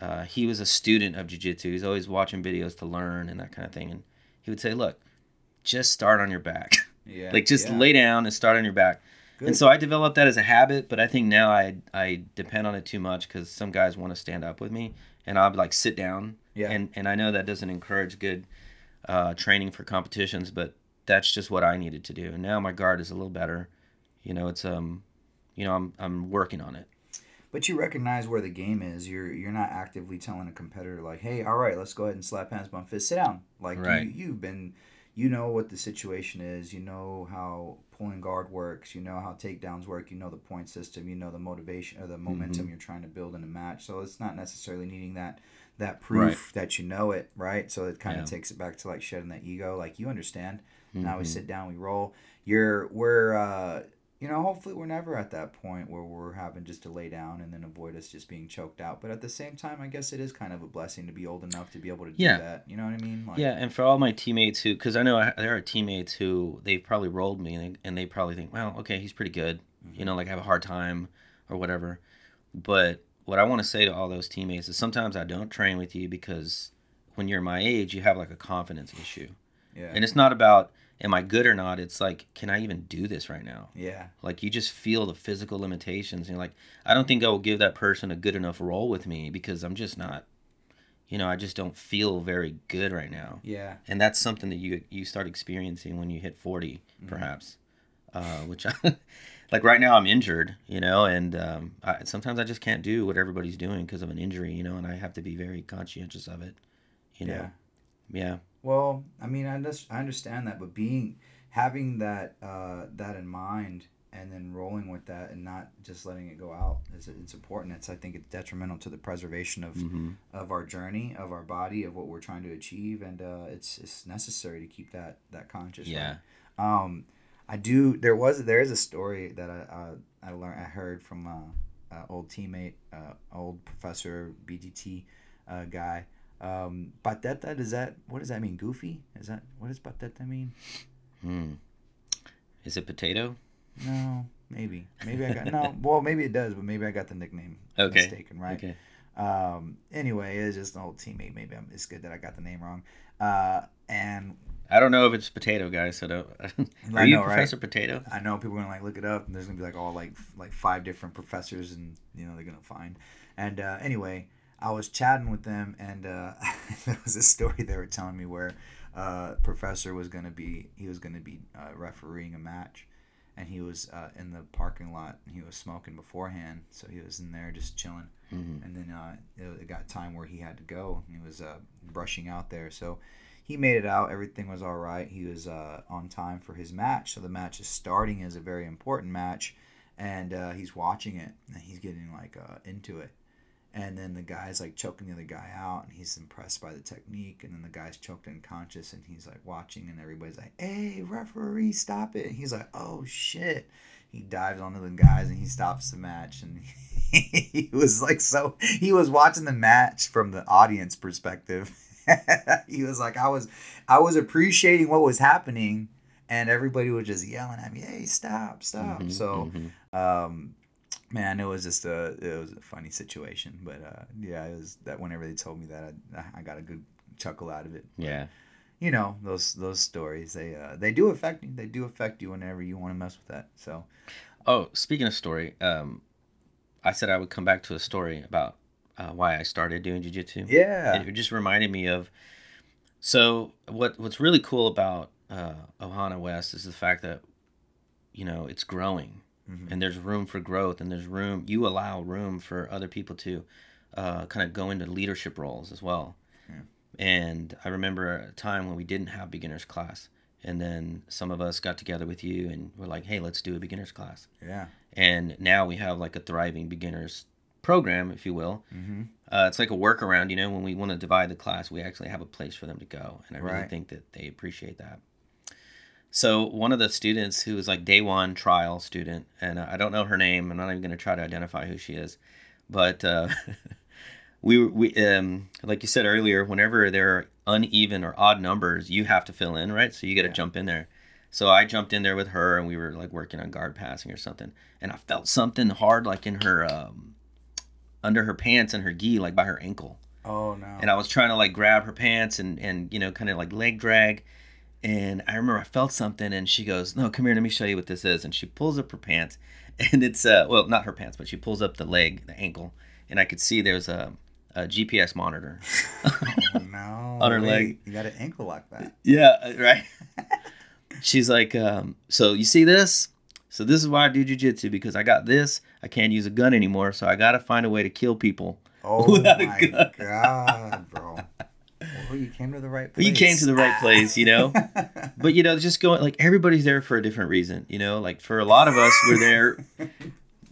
[SPEAKER 2] uh, he was a student of jiu-jitsu. He's always watching videos to learn and that kind of thing. And he would say, "Look, just start on your back.
[SPEAKER 1] Yeah.
[SPEAKER 2] like just
[SPEAKER 1] yeah.
[SPEAKER 2] lay down and start on your back."
[SPEAKER 1] Good.
[SPEAKER 2] And so I developed that as a habit, but I think now I I depend on it too much because some guys want to stand up with me, and I'll like sit down,
[SPEAKER 1] Yeah.
[SPEAKER 2] and and I know that doesn't encourage good uh, training for competitions, but that's just what I needed to do. And now my guard is a little better. You know, it's um, you know, I'm I'm working on it.
[SPEAKER 1] But you recognize where the game is. You're you're not actively telling a competitor like, "Hey, all right, let's go ahead and slap hands, bump fists, sit down." Like
[SPEAKER 2] Right.
[SPEAKER 1] you you've been, you know what the situation is. You know how pulling guard works. You know how takedowns work. You know the point system. You know the motivation or the momentum
[SPEAKER 2] Mm-hmm.
[SPEAKER 1] you're trying to build in a match. So it's not necessarily needing that that proof that you know it, right? So it kind of
[SPEAKER 2] Yeah.
[SPEAKER 1] takes it back to like shedding that ego. Like you understand. Now we
[SPEAKER 2] Mhm.
[SPEAKER 1] sit down, we roll. You're we're uh you know, hopefully we're never at that point where we're having just to lay down and then avoid us just being choked out. But at the same time, I guess it is kind of a blessing to be old enough to be able to do
[SPEAKER 2] Yeah.
[SPEAKER 1] that. You know what I mean? Like,
[SPEAKER 2] Yeah, and for all my teammates who, because I know I, there are teammates who they've probably rolled me and they, and they probably think, well, okay, he's pretty good. You know, mm-hmm. like I have a hard time or whatever. But what I want to say to all those teammates is sometimes I don't train with you because when you're my age, you have like a confidence issue.
[SPEAKER 1] Yeah.
[SPEAKER 2] And it's not about am I good or not. It's like, can I even do this right now?
[SPEAKER 1] yeah.
[SPEAKER 2] Like you just feel the physical limitations. And you're like, I don't think I will give that person a good enough role with me because I'm just not, you know, I just don't feel very good right now
[SPEAKER 1] Yeah.
[SPEAKER 2] and that's something that you you start experiencing when you hit 40
[SPEAKER 1] Mm-hmm.
[SPEAKER 2] perhaps uh, which I, like right now i'm injured you know and um, I, sometimes i just can't do what everybody's doing because of an injury you know and i have to be very conscientious of it you know yeah,
[SPEAKER 1] Well, I mean, I just I understand that, but being having that uh, that in mind and then rolling with that and not just letting it go out is it's important. It's I think it's detrimental to the preservation of
[SPEAKER 2] hmm
[SPEAKER 1] of our journey, of our body, of what we're trying to achieve, and uh, it's it's necessary to keep that that conscious.
[SPEAKER 2] yeah
[SPEAKER 1] right? Um, I do. There was there is a story that I uh, I learned I heard from a, a old teammate, uh, old professor BDT uh, guy. Um, pateta does that? What does that mean? Goofy? Is that what does pateta mean?
[SPEAKER 2] Hmm. is it potato
[SPEAKER 1] No, maybe maybe I got no. Well, maybe it does, but maybe I got the nickname
[SPEAKER 2] Okay.
[SPEAKER 1] mistaken. Right.
[SPEAKER 2] okay
[SPEAKER 1] Um, anyway, it's just an old teammate. Maybe I'm, it's good that I got the name wrong. Uh, and
[SPEAKER 2] i don't know if it's potato guys so don't are
[SPEAKER 1] I
[SPEAKER 2] you
[SPEAKER 1] know, right?
[SPEAKER 2] professor potato
[SPEAKER 1] I know people are gonna like look it up, and there's gonna be like all like like five different professors, and you know they're gonna find. And uh, anyway, I was chatting with them, and uh, there was a story they were telling me where uh, professor was gonna be he was gonna be uh, refereeing a match, and he was uh, in the parking lot and he was smoking beforehand, so he was in there just chilling.
[SPEAKER 2] Mhm.
[SPEAKER 1] And then uh, it, it got time where he had to go. And he was uh, rushing out there, so he made it out. Everything was all right. He was uh, on time for his match. So the match is starting as a very important match, and uh, he's watching it and he's getting like uh, into it. And then the guy's like choking the other guy out, and he's impressed by the technique. And then the guy's choked unconscious, and he's like watching, and everybody's like, "Hey, referee, stop it!" And he's like, "Oh shit!" he dives onto the guys and he stops the match and he was like so he was watching the match from the audience perspective he was like i was i was appreciating what was happening and everybody was just yelling at me hey stop stop
[SPEAKER 2] Mhm,
[SPEAKER 1] so
[SPEAKER 2] mhm.
[SPEAKER 1] um man it was just a it was a funny situation but uh yeah it was that whenever they told me that i, I got a good chuckle out of it
[SPEAKER 2] yeah,
[SPEAKER 1] you know those those stories they uh they do affect you they do affect you whenever you want to mess with that so
[SPEAKER 2] Oh, speaking of story, um, I said I would come back to a story about uh, why I started doing jujitsu.
[SPEAKER 1] yeah
[SPEAKER 2] It just reminded me of. So what what's really cool about uh, Ohana West is the fact that, you know, it's growing,
[SPEAKER 1] Mhm.
[SPEAKER 2] and there's room for growth, and there's room. You allow room for other people to, uh, kind of go into leadership roles as well.
[SPEAKER 1] Yeah.
[SPEAKER 2] And I remember a time when we didn't have beginners class, and then some of us got together with you, and we're like, hey, let's do a beginners class
[SPEAKER 1] yeah
[SPEAKER 2] and now we have like a thriving beginners program if you will
[SPEAKER 1] mm-hmm.
[SPEAKER 2] uh, it's like a workaround you know when we want to divide the class we actually have a place for them to go and i really
[SPEAKER 1] Right.
[SPEAKER 2] think that they appreciate that so one of the students who was like day one trial student and i don't know her name i'm not even going to try to identify who she is but uh, we we um like you said earlier whenever there are uneven or odd numbers you have to fill in right? So you got to
[SPEAKER 1] Yeah.
[SPEAKER 2] jump in there. So i jumped in there with her and we were like working on guard passing or something and i felt something hard like in her um under her pants and her gi like by her ankle.
[SPEAKER 1] Oh no.
[SPEAKER 2] And I was trying to like grab her pants and and you know kind of like leg drag, and I remember I felt something, and she goes, "No, come here, let me show you what this is," and she pulls up her pants, and it's uh well not her pants, but she pulls up the leg, the ankle, and I could see there's a, a GPS monitor.
[SPEAKER 1] oh, no
[SPEAKER 2] on her
[SPEAKER 1] wait,
[SPEAKER 2] leg.
[SPEAKER 1] you got an ankle like that
[SPEAKER 2] yeah, uh, right. She's like, um, so you see this? So this is why I do jujitsu because I got this. I can't use a gun anymore, so I got to find a way to kill people.
[SPEAKER 1] oh
[SPEAKER 2] Without a
[SPEAKER 1] my god bro well, you came to the right place
[SPEAKER 2] You came to the right place, you know. but you know just going like everybody's there for a different reason you know like for a lot of us we're there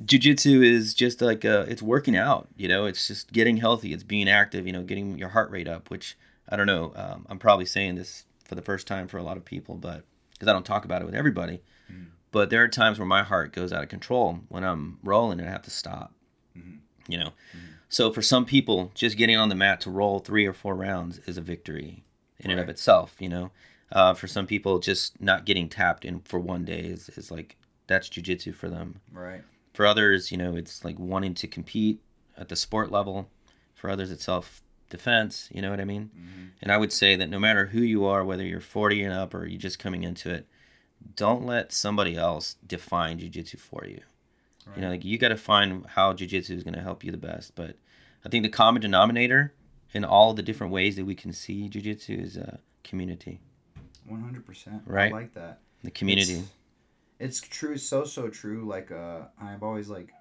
[SPEAKER 2] jiu-jitsu is just like uh it's working out you know it's just getting healthy it's being active you know getting your heart rate up which i don't know um, i'm probably saying this for the first time for a lot of people but because i don't talk about it with everybody
[SPEAKER 1] Mm.
[SPEAKER 2] but there are times where my heart goes out of control when i'm rolling and i have to stop
[SPEAKER 1] Mhm.
[SPEAKER 2] you know so for some people just getting on the mat to roll three or four rounds is a victory in and of itself you know? Uh, for some people just not getting tapped in for one day is, is like that's jujitsu for them.
[SPEAKER 1] Right.
[SPEAKER 2] For others you know it's like wanting to compete at the sport level. For others it's self defense you know what i mean?
[SPEAKER 1] Mhm.
[SPEAKER 2] and i would say that no matter who you are whether you're 40 and up or you're just coming into it don't let somebody else define jiu-jitsu for you you know like you got to find how jiu-jitsu is going to help you the best but i think the common denominator in all the different ways that we can see jiu-jitsu is uh, community.
[SPEAKER 1] 100%
[SPEAKER 2] Right.
[SPEAKER 1] i like that.
[SPEAKER 2] The community.
[SPEAKER 1] It's true so so true like uh i've always like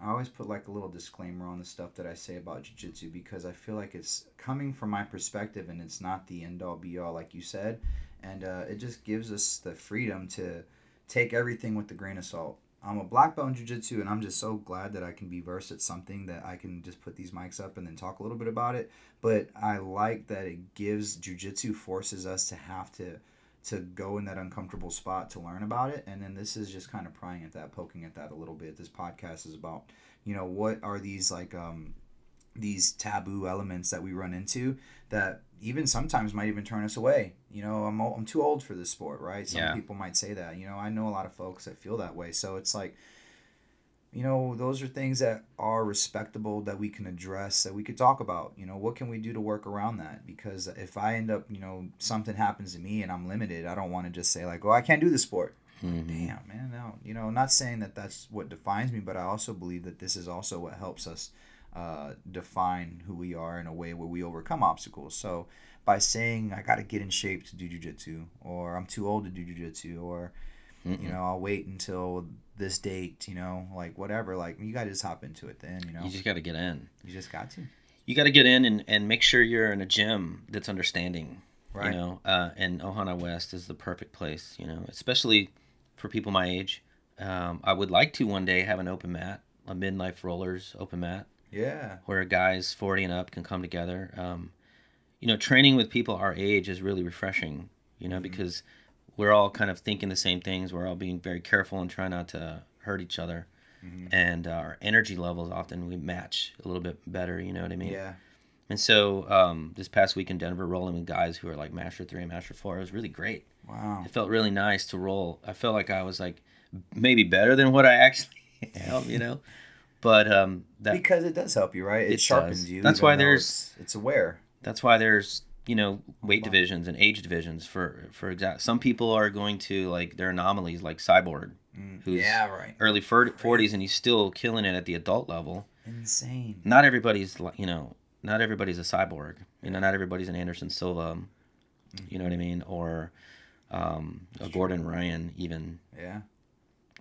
[SPEAKER 1] i always put like a little disclaimer on the stuff that i say about jiu-jitsu because i feel like it's coming from my perspective and it's not the end all be all like you said and uh, it just gives us the freedom to take everything with a grain of salt i'm a black belt in jiu-jitsu and i'm just so glad that i can be versed at something that i can just put these mics up and then talk a little bit about it. But i like that it gives jiu-jitsu forces us to have to to go in that uncomfortable spot to learn about it. And then this is just kind of prying at that poking at that a little bit. This podcast is about you know what are these like um these taboo elements that we run into that even sometimes might even turn us away. You know i'm, I'm too old for this sport right? Some
[SPEAKER 2] Yeah.
[SPEAKER 1] people might say that. You know i know a lot of folks that feel that way. So it's like you know those are things that are respectable that we can address that we could talk about. You know what can we do to work around that? Because if i end up you know something happens to me and i'm limited i don't want to just say like oh i can't do the sport.
[SPEAKER 2] Mhm.
[SPEAKER 1] damn man no. You know not saying that that's what defines me but i also believe that this is also what helps us uh, define who we are in a way where we overcome obstacles. So by saying i got to get in shape to do jiu-jitsu or i'm too old to do jiu-jitsu or
[SPEAKER 2] Mm-mm.
[SPEAKER 1] you know i'll wait until this date you know like whatever like you gotta just hop into it then you know?
[SPEAKER 2] You just got to get in.
[SPEAKER 1] You just got to.
[SPEAKER 2] You got to get in and, and make sure you're in a gym that's understanding
[SPEAKER 1] right.
[SPEAKER 2] you know? Uh, and ohana west is the perfect place you know? Especially for people my age. Um, i would like to one day have an open mat a midlife rollers open mat
[SPEAKER 1] yeah
[SPEAKER 2] where guys 40 and up can come together um, you know training with people our age is really refreshing you know
[SPEAKER 1] Mhm.
[SPEAKER 2] because we're all kind of thinking the same things we're all being very careful and trying not to hurt each other,
[SPEAKER 1] Mhm.
[SPEAKER 2] and uh, our energy levels often we match a little bit better. You know what I mean?
[SPEAKER 1] Yeah.
[SPEAKER 2] And so um, this past week in Denver, rolling with guys who are like Master Three and Master Four, it was really great.
[SPEAKER 1] Wow.
[SPEAKER 2] It felt really nice to roll. I felt like I was like maybe better than what I actually am, you know. But um, that
[SPEAKER 1] because it does help you, right? It,
[SPEAKER 2] It
[SPEAKER 1] sharpens
[SPEAKER 2] does.
[SPEAKER 1] you.
[SPEAKER 2] That's why there's-
[SPEAKER 1] it's, it's aware.
[SPEAKER 2] that's why there's you know weight divisions and age divisions for for exact. Some people are going to like they're anomalies like Cyborg,
[SPEAKER 1] Mm,
[SPEAKER 2] Who's-
[SPEAKER 1] yeah, right.
[SPEAKER 2] early forties, and he's still killing it at the adult level.
[SPEAKER 1] Insane.
[SPEAKER 2] Not everybody's like you know not everybody's a cyborg. You know, not everybody's an Anderson Silva. You know what I mean? Or um, a Gordon Ryan even.
[SPEAKER 1] Yeah.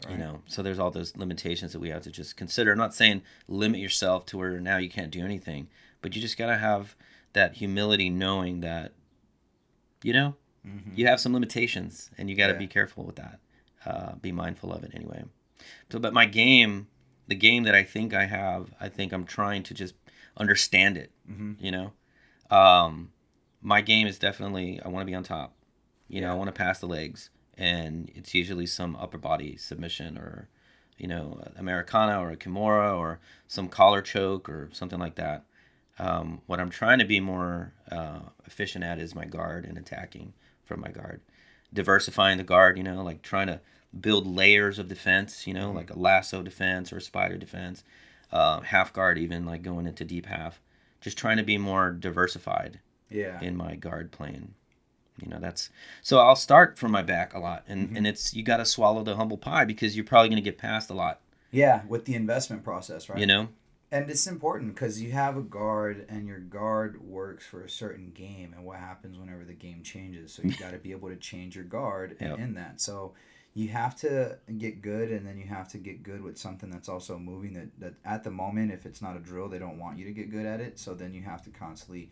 [SPEAKER 2] You know so there's all those limitations that we have to just consider. I'm not saying limit yourself to where now you can't do anything but you just got to have that humility knowing that you know
[SPEAKER 1] Mhm.
[SPEAKER 2] you have some limitations and you got to
[SPEAKER 1] Yeah.
[SPEAKER 2] be careful with that. Uh, be mindful of it anyway. So but my game the game that i think i have i think i'm trying to just understand it
[SPEAKER 1] Mhm.
[SPEAKER 2] you know? Um, my game is definitely i want to be on top. You know i want to pass the legs and it's usually some upper body submission or you know americana or a kimura or some collar choke or something like that. Um, what i'm trying to be more uh, efficient at is my guard and attacking from my guard. Diversifying the guard you know like trying to build layers of defense you know like a lasso defense or a spider defense uh, half guard even like going into deep half. Just trying to be more diversified
[SPEAKER 1] Yeah.
[SPEAKER 2] in my guard plane you know that's so i'll start from my back a lot and mm-hmm. and it's you got to swallow the humble pie because you're probably going to get past a lot
[SPEAKER 1] Yeah, with the investment process, right?
[SPEAKER 2] you know
[SPEAKER 1] And it's important because you have a guard, and your guard works for a certain game, and what happens whenever the game changes. So you got to be able to change your guard
[SPEAKER 2] Yep.
[SPEAKER 1] in that. So you have to get good, and then you have to get good with something that's also moving. That that at the moment, if it's not a drill, they don't want you to get good at it. So then you have to constantly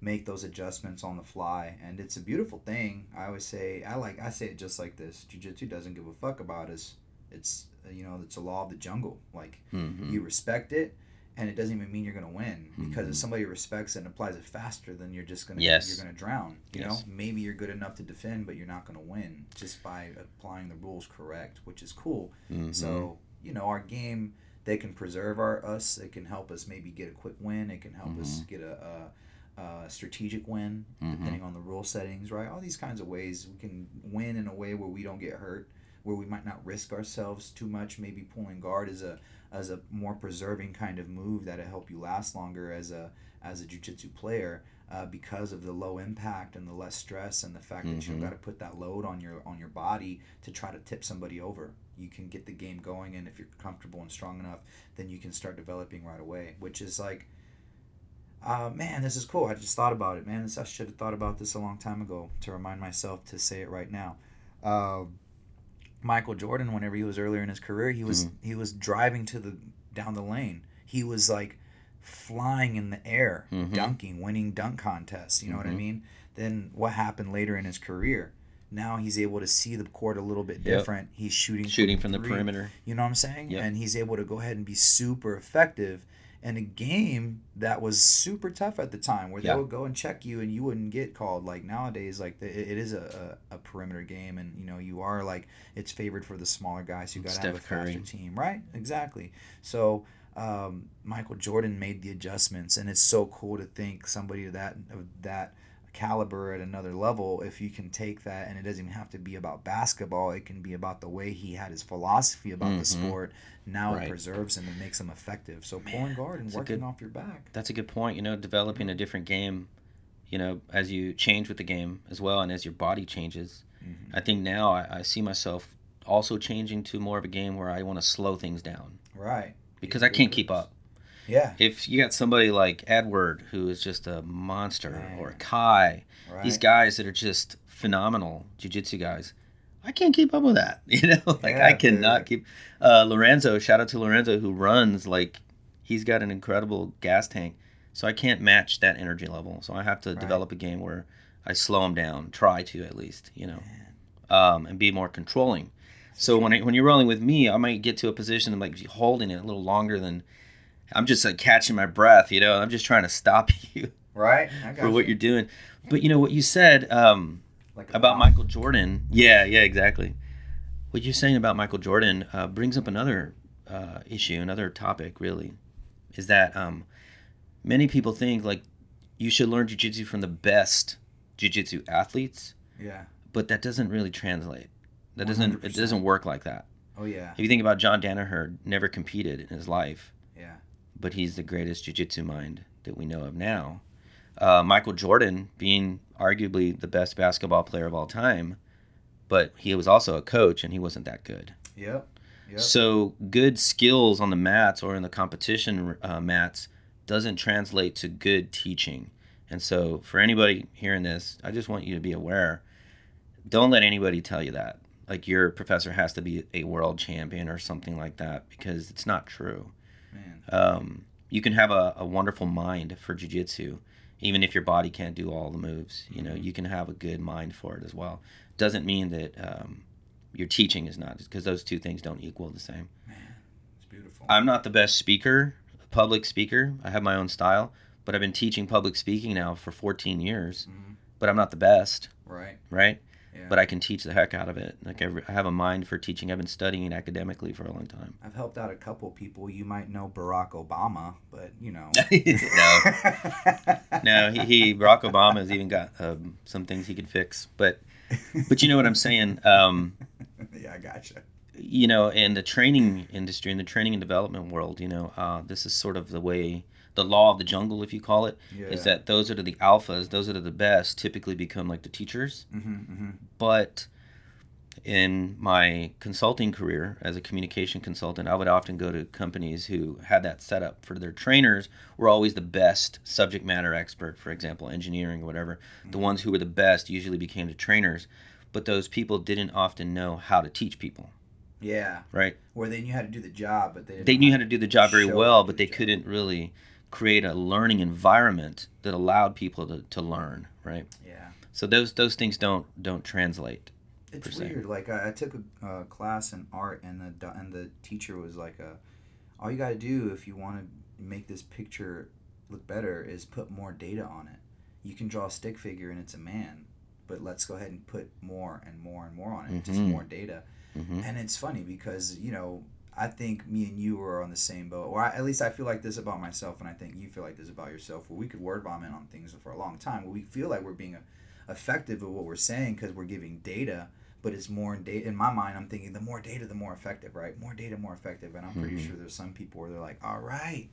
[SPEAKER 1] make those adjustments on the fly, and it's a beautiful thing. I always say, I like, I say it just like this: Jiu-Jitsu doesn't give a fuck about us. It's uh, you know, it's a law of the jungle. Like
[SPEAKER 2] hmm
[SPEAKER 1] you respect it and it doesn't even mean you're going to win because
[SPEAKER 2] Mhm.
[SPEAKER 1] if somebody respects it and applies it faster then you're just going to
[SPEAKER 2] Yes.
[SPEAKER 1] you're going to drown you
[SPEAKER 2] Yes.
[SPEAKER 1] know maybe you're good enough to defend but you're not going to win just by applying the rules correct which is cool
[SPEAKER 2] Mm-hmm.
[SPEAKER 1] so you know our game they can preserve our us it can help us maybe get a quick win it can help us get a, a, a strategic win
[SPEAKER 2] Mhm.
[SPEAKER 1] depending on the rule settings right? All these kinds of ways we can win in a way where we don't get hurt where we might not risk ourselves too much. Maybe pulling guard is a as a more preserving kind of move that'll help you last longer as a as a jiu-jitsu player uh, because of the low impact and the less stress and the fact that you don't got to put that load on your on your body to try to tip somebody over. You can get the game going and if you're comfortable and strong enough then you can start developing right away which is like uh, man this is cool i just thought about it man this, i should have thought about this a long time ago to remind myself to say it right now um, Michael Jordan, whenever he was earlier in his career, he was he was driving to the down the lane. He was like flying in the air,
[SPEAKER 2] Mhm.
[SPEAKER 1] dunking, winning dunk contests. You know what I
[SPEAKER 2] Mhm.
[SPEAKER 1] mean? Then what happened later in his career? Now he's able to see the court a little bit
[SPEAKER 2] Yep.
[SPEAKER 1] different. He's shooting
[SPEAKER 2] shooting from the perimeter
[SPEAKER 1] You know what I'm saying?
[SPEAKER 2] Yep.
[SPEAKER 1] And he's able to go ahead and be super effective in a game that was super tough at the time, where
[SPEAKER 2] Yeah.
[SPEAKER 1] they would go and check you and you wouldn't get called. Like nowadays, like the, it it is a, a, a perimeter game, and you know you are like it's favored for the smaller guys. You got to have a
[SPEAKER 2] Curry.
[SPEAKER 1] faster team, right? Exactly. So. Um, Michael Jordan made the adjustments, and it's so cool to think somebody of that of that caliber at another level if you can take that and it doesn't even have to be about basketball it can be about the way he had his philosophy about the
[SPEAKER 2] Mhm.
[SPEAKER 1] sport now
[SPEAKER 2] Right.
[SPEAKER 1] it preserves him and makes him effective. So pulling guard and working
[SPEAKER 2] good-
[SPEAKER 1] off your back.
[SPEAKER 2] That's a good point you know developing a different game you know as you change with the game as well and as your body changes.
[SPEAKER 1] Mhm.
[SPEAKER 2] i think now I, I see myself also changing to more of a game where i want to slow things down.
[SPEAKER 1] Right.
[SPEAKER 2] Because i can't keep up
[SPEAKER 1] yeah.
[SPEAKER 2] If you got somebody like edward who is just a monster
[SPEAKER 1] Man.
[SPEAKER 2] or kai
[SPEAKER 1] right.
[SPEAKER 2] these guys that are just phenomenal jiu-jitsu guys i can't keep up with that you know? Like
[SPEAKER 1] Yeah,
[SPEAKER 2] i cannot
[SPEAKER 1] dude.
[SPEAKER 2] keep uh lorenzo shout out to lorenzo who runs like he's got an incredible gas tank so i can't match that energy level. So i have to
[SPEAKER 1] Right.
[SPEAKER 2] develop a game where i slow him down try to at least you know? Um, and be more controlling. So when, I, when you're rolling with me i might get to a position of like holding it a little longer than i'm just like catching my breath you know i'm just trying to stop you
[SPEAKER 1] right I got
[SPEAKER 2] for what
[SPEAKER 1] you.
[SPEAKER 2] you're doing. But you know what you said um,
[SPEAKER 1] like
[SPEAKER 2] about
[SPEAKER 1] bomb.
[SPEAKER 2] Michael Jordan. Yeah, yeah, exactly. What you're saying about Michael Jordan uh, brings up another uh, issue, another topic, really, is that um, many people think like you should learn jujitsu from the best jujitsu athletes,
[SPEAKER 1] Yeah.
[SPEAKER 2] but that doesn't really translate. That doesn't it doesn't work like that.
[SPEAKER 1] Oh yeah.
[SPEAKER 2] If you think about John Danaher, never competed in his life. But he's the greatest jiu-jitsu mind that we know of now. Uh, Michael Jordan being arguably the best basketball player of all time, but he was also a coach and he wasn't that good.
[SPEAKER 1] Yep. Yep.
[SPEAKER 2] So good skills on the mats or in the competition uh, mats doesn't translate to good teaching. And so for anybody hearing this, I just want you to be aware. Don't let anybody tell you that. Like your professor has to be a world champion or something like that because it's not true.
[SPEAKER 1] Man.
[SPEAKER 2] Um, you can have a, a wonderful mind for jujitsu, even if your body can't do all the moves. You know, you can have a good mind for it as well. Doesn't mean that um, your teaching is not, because those two things don't equal the same.
[SPEAKER 1] Man, it's beautiful.
[SPEAKER 2] I'm not the best speaker, public speaker. I have my own style, but I've been teaching public speaking now for 14 years.
[SPEAKER 1] Mhm.
[SPEAKER 2] But I'm not the best,
[SPEAKER 1] right.
[SPEAKER 2] right?
[SPEAKER 1] Yeah.
[SPEAKER 2] But I can teach the heck out of it. Like I have a mind for teaching. I've been studying academically for a long time.
[SPEAKER 1] I've helped out a couple people. You might know Barack Obama, but you know.
[SPEAKER 2] no, no, he, he Barack Obama's even got um, some things he could fix. But but you know what I'm saying. Um,
[SPEAKER 1] yeah, I gotcha.
[SPEAKER 2] you know, in the training industry, in the training and development world, you know, uh, this is sort of the way, the law of the jungle, if you call it, is
[SPEAKER 1] Yeah.
[SPEAKER 2] that those that are the alphas, those that are the best, typically become like the teachers.
[SPEAKER 1] Mm-hmm, mm-hmm.
[SPEAKER 2] But in my consulting career as a communication consultant, I would often go to companies who had that set up for their trainers were always the best subject matter expert, for example, engineering or whatever. The ones who were the best usually became the trainers, but those people didn't often know how to teach people,
[SPEAKER 1] Yeah.
[SPEAKER 2] right?
[SPEAKER 1] Where they knew how to do the job, but they
[SPEAKER 2] they knew how to do the job very well, but they
[SPEAKER 1] the job.
[SPEAKER 2] couldn't really create a learning environment that allowed people to, to learn, right?
[SPEAKER 1] Yeah.
[SPEAKER 2] So those those things don't don't translate.
[SPEAKER 1] It's weird. Like I, I took a uh, class in art, and the and the teacher was like, uh, "All you got to do if you want to make this picture look better is put more data on it. You can draw a stick figure, and it's a man, but let's go ahead and put more and more and more on it, just
[SPEAKER 2] Mhm.
[SPEAKER 1] more data."
[SPEAKER 2] hmm
[SPEAKER 1] And it's funny because you know I think me and you are on the same boat, or I, at least I feel like this about myself, and I think you feel like this about yourself. Where we could word vomit on things for a long time, where we feel like we're being effective at what we're saying because we're giving data, but it's more in data. In my mind, I'm thinking the more data, the more effective, right? More data, more effective. And I'm pretty
[SPEAKER 2] Mhm.
[SPEAKER 1] sure there's some people where they're like, all right,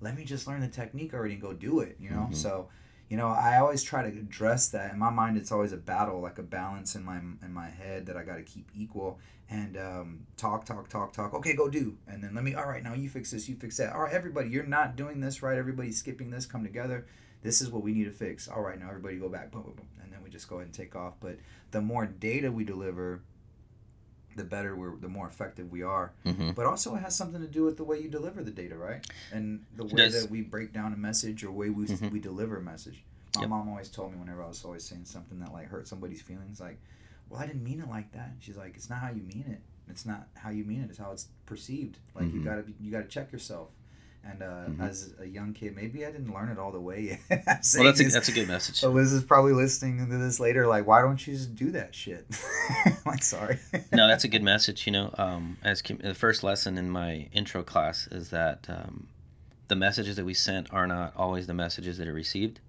[SPEAKER 1] let me just learn the technique already and go do it, you know?
[SPEAKER 2] Mhm.
[SPEAKER 1] So. You know, I always try to address that. In my mind, it's always a battle, like a balance in my in my head that I got to keep equal and um, talk, talk, talk, talk. Okay, go do, and then let me. All right, now you fix this, you fix that. All right, everybody, you're not doing this right. Everybody's skipping this. Come together. This is what we need to fix. All right, now everybody go back. Boom, boom, boom, and then we just go ahead and take off. But the more data we deliver, the better we're, the more effective we are.
[SPEAKER 2] hmm
[SPEAKER 1] But also, it has something to do with the way you deliver the data, right? And the way that we break down a message or way we
[SPEAKER 2] Mhm.
[SPEAKER 1] we deliver a message. My
[SPEAKER 2] Yep.
[SPEAKER 1] mom always told me whenever I was always saying something that like hurt somebody's feelings, like, "Well, I didn't mean it like that." She's like, "It's not how you mean it. It's not how you mean it. It's how it's perceived. Like you
[SPEAKER 2] Mhm.
[SPEAKER 1] gotta be, you gotta check yourself." And uh,
[SPEAKER 2] Mhm.
[SPEAKER 1] as a young kid, maybe I didn't learn it all the way. yet.
[SPEAKER 2] Well, that's a, that's a good message.
[SPEAKER 1] so Liz is probably listening to this later. Like, why don't you just do that shit? like, sorry.
[SPEAKER 2] no, that's a good message. You know, um, as com- the first lesson in my intro class is that um, the messages that we sent are not always the messages that are received.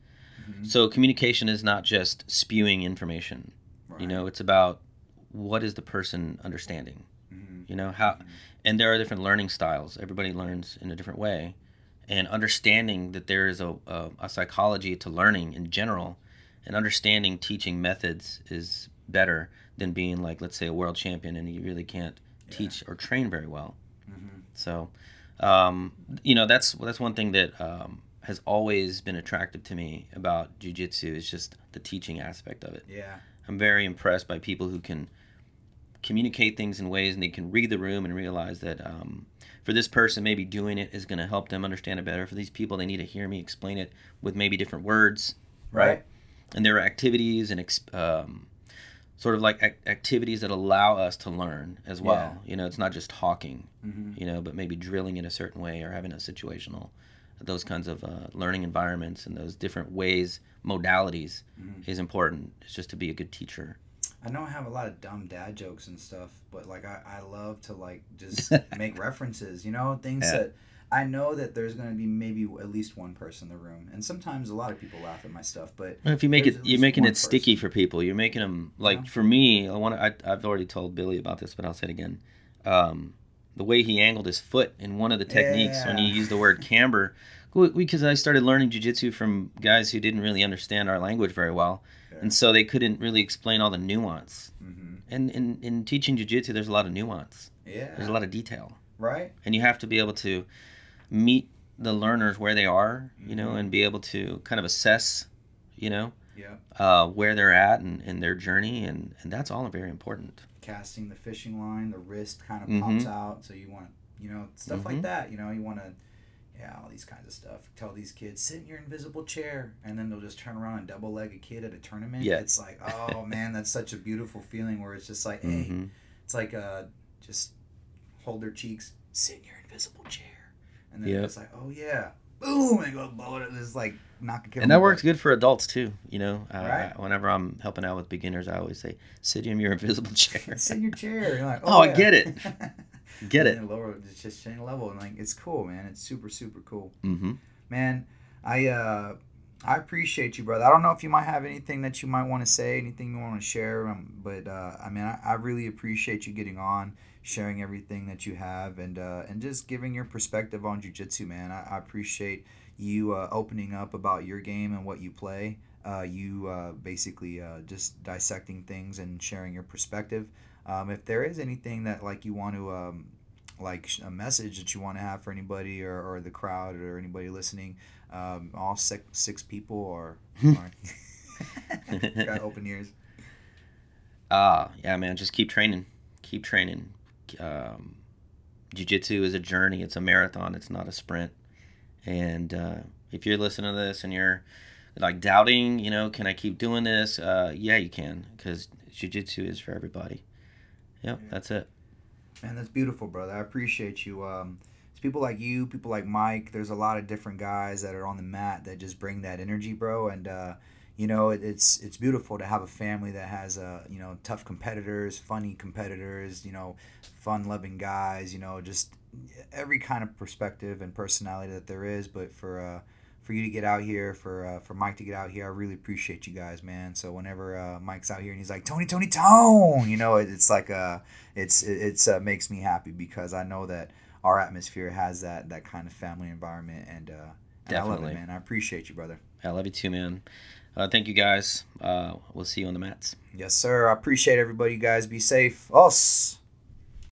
[SPEAKER 1] Mhm.
[SPEAKER 2] So communication is not just spewing information. You know, it's about what is the person understanding.
[SPEAKER 1] Mhm.
[SPEAKER 2] You know how,
[SPEAKER 1] Mhm.
[SPEAKER 2] and there are different learning styles. Everybody learns in a different way, and understanding that there is a, a, a psychology to learning in general, and understanding teaching methods is better than being like, let's say, a world champion and you really can't
[SPEAKER 1] Yeah.
[SPEAKER 2] teach or train very well.
[SPEAKER 1] Mhm.
[SPEAKER 2] So, um, you know, that's that's one thing that um, has always been attractive to me about jujitsu is just the teaching aspect of it.
[SPEAKER 1] Yeah.
[SPEAKER 2] I'm very impressed by people who can communicate things in ways and they can read the room and realize that um, for this person, maybe doing it is going to help them understand it better. For these people, they need to hear me explain it with maybe different words, right? And there are activities and ex- um, sort of like ac- activities that allow us to learn as well. You know, it's not just talking,
[SPEAKER 1] Mm-hmm.
[SPEAKER 2] you know, but maybe drilling in a certain way or having a situational, those kinds of uh, learning environments and those different ways, modalities
[SPEAKER 1] Mhm.
[SPEAKER 2] is important. It's just to be a good teacher.
[SPEAKER 1] I know I have a lot of dumb dad jokes and stuff, but like I, I love to like just make references, you know, things
[SPEAKER 2] Yeah.
[SPEAKER 1] that I know that there's gonna be maybe at least one person in the room, and sometimes a lot of people laugh at my stuff, but
[SPEAKER 2] If you make it, you're making it sticky for people. You're making them like
[SPEAKER 1] Yeah.
[SPEAKER 2] for me. I want. I, I've already told Billy about this, but I'll say it again. Um, the way he angled his foot in one of the techniques when you
[SPEAKER 1] Yeah.
[SPEAKER 2] use the word camber, because I started learning jujitsu from guys who didn't really understand our language very well,
[SPEAKER 1] Fair.
[SPEAKER 2] and so they couldn't really explain all the nuance.
[SPEAKER 1] hmm
[SPEAKER 2] And in, in teaching jujitsu, there's a lot of nuance.
[SPEAKER 1] Yeah, there's
[SPEAKER 2] a lot of detail,
[SPEAKER 1] right,
[SPEAKER 2] and you have to be able to meet the learners where they are, you know,
[SPEAKER 1] Mhm.
[SPEAKER 2] and be able to kind of assess, you know
[SPEAKER 1] yeah,
[SPEAKER 2] uh, where they're at and, and their journey, and, and that's all very important.
[SPEAKER 1] casting the fishing line, the wrist kind of
[SPEAKER 2] Mhm.
[SPEAKER 1] pops out, so you want you know stuff like
[SPEAKER 2] Mhm.
[SPEAKER 1] that, you know, you want to. Yeah, all these kinds of stuff. Tell these kids, sit in your invisible chair, and then they'll just turn around and double leg a kid at a tournament.
[SPEAKER 2] Yeah.
[SPEAKER 1] It's like, oh man, that's such a beautiful feeling where it's just like, hey,
[SPEAKER 2] Mhm.
[SPEAKER 1] It's like uh, just hold their cheeks, sit in your invisible chair, and then
[SPEAKER 2] Yep.
[SPEAKER 1] it's like, oh yeah, boom, and go blow it. It's like knock a kid.
[SPEAKER 2] And that works good for adults too. You know, uh,
[SPEAKER 1] Right.
[SPEAKER 2] whenever I'm helping out with beginners, I always say, "Sit in your invisible chair."
[SPEAKER 1] sit in your chair. Like,
[SPEAKER 2] Oh, I
[SPEAKER 1] yeah.
[SPEAKER 2] get it. Get it?
[SPEAKER 1] Lower, it's just change level, and like it's cool, man. It's super super cool,
[SPEAKER 2] Mm-hmm.
[SPEAKER 1] man. I uh, I appreciate you, brother. I don't know if you might have anything that you might want to say, anything you want to share, um, but uh, I mean, I, I really appreciate you getting on, sharing everything that you have, and uh, and just giving your perspective on jujitsu, man. I, I appreciate you uh, opening up about your game and what you play. Uh, you uh, basically uh, just dissecting things and sharing your perspective. Um, if there is anything that like you want to um, like a message that you want to have for anybody or, or the crowd or anybody listening, um, all six, six people or, or got open ears.
[SPEAKER 2] Ah, yeah, man. Just keep training. Keep training. Um, jiu-jitsu is a journey. It's a marathon. It's not a sprint. And uh, if you're listening to this and you're like doubting, you know, can I keep doing this? Uh, yeah, you can, because jiu-jitsu is for everybody. Yep,
[SPEAKER 1] Yeah.
[SPEAKER 2] that's it.
[SPEAKER 1] Man, that's beautiful, brother. I appreciate you. Um, it's people like you, people like Mike. There's a lot of different guys that are on the mat that just bring that energy, bro. And uh, you know, it, it's it's beautiful to have a family that has uh, you know tough competitors, funny competitors, you know, fun-loving guys. You know, just every kind of perspective and personality that there is. But for uh, for you to get out here, for uh, for Mike to get out here, I really appreciate you guys, man. So whenever uh, Mike's out here and he's like Tony, Tony, Tone, you know, it, it's like uh, it's it, it's uh, makes me happy because I know that our atmosphere has that that kind of family environment, and, uh, and I love it, man. I appreciate you, brother.
[SPEAKER 2] I love you too, man. Uh, thank you guys. Uh, we'll see you on the mats.
[SPEAKER 1] Yes, sir. I appreciate everybody. You guys be safe. Oss.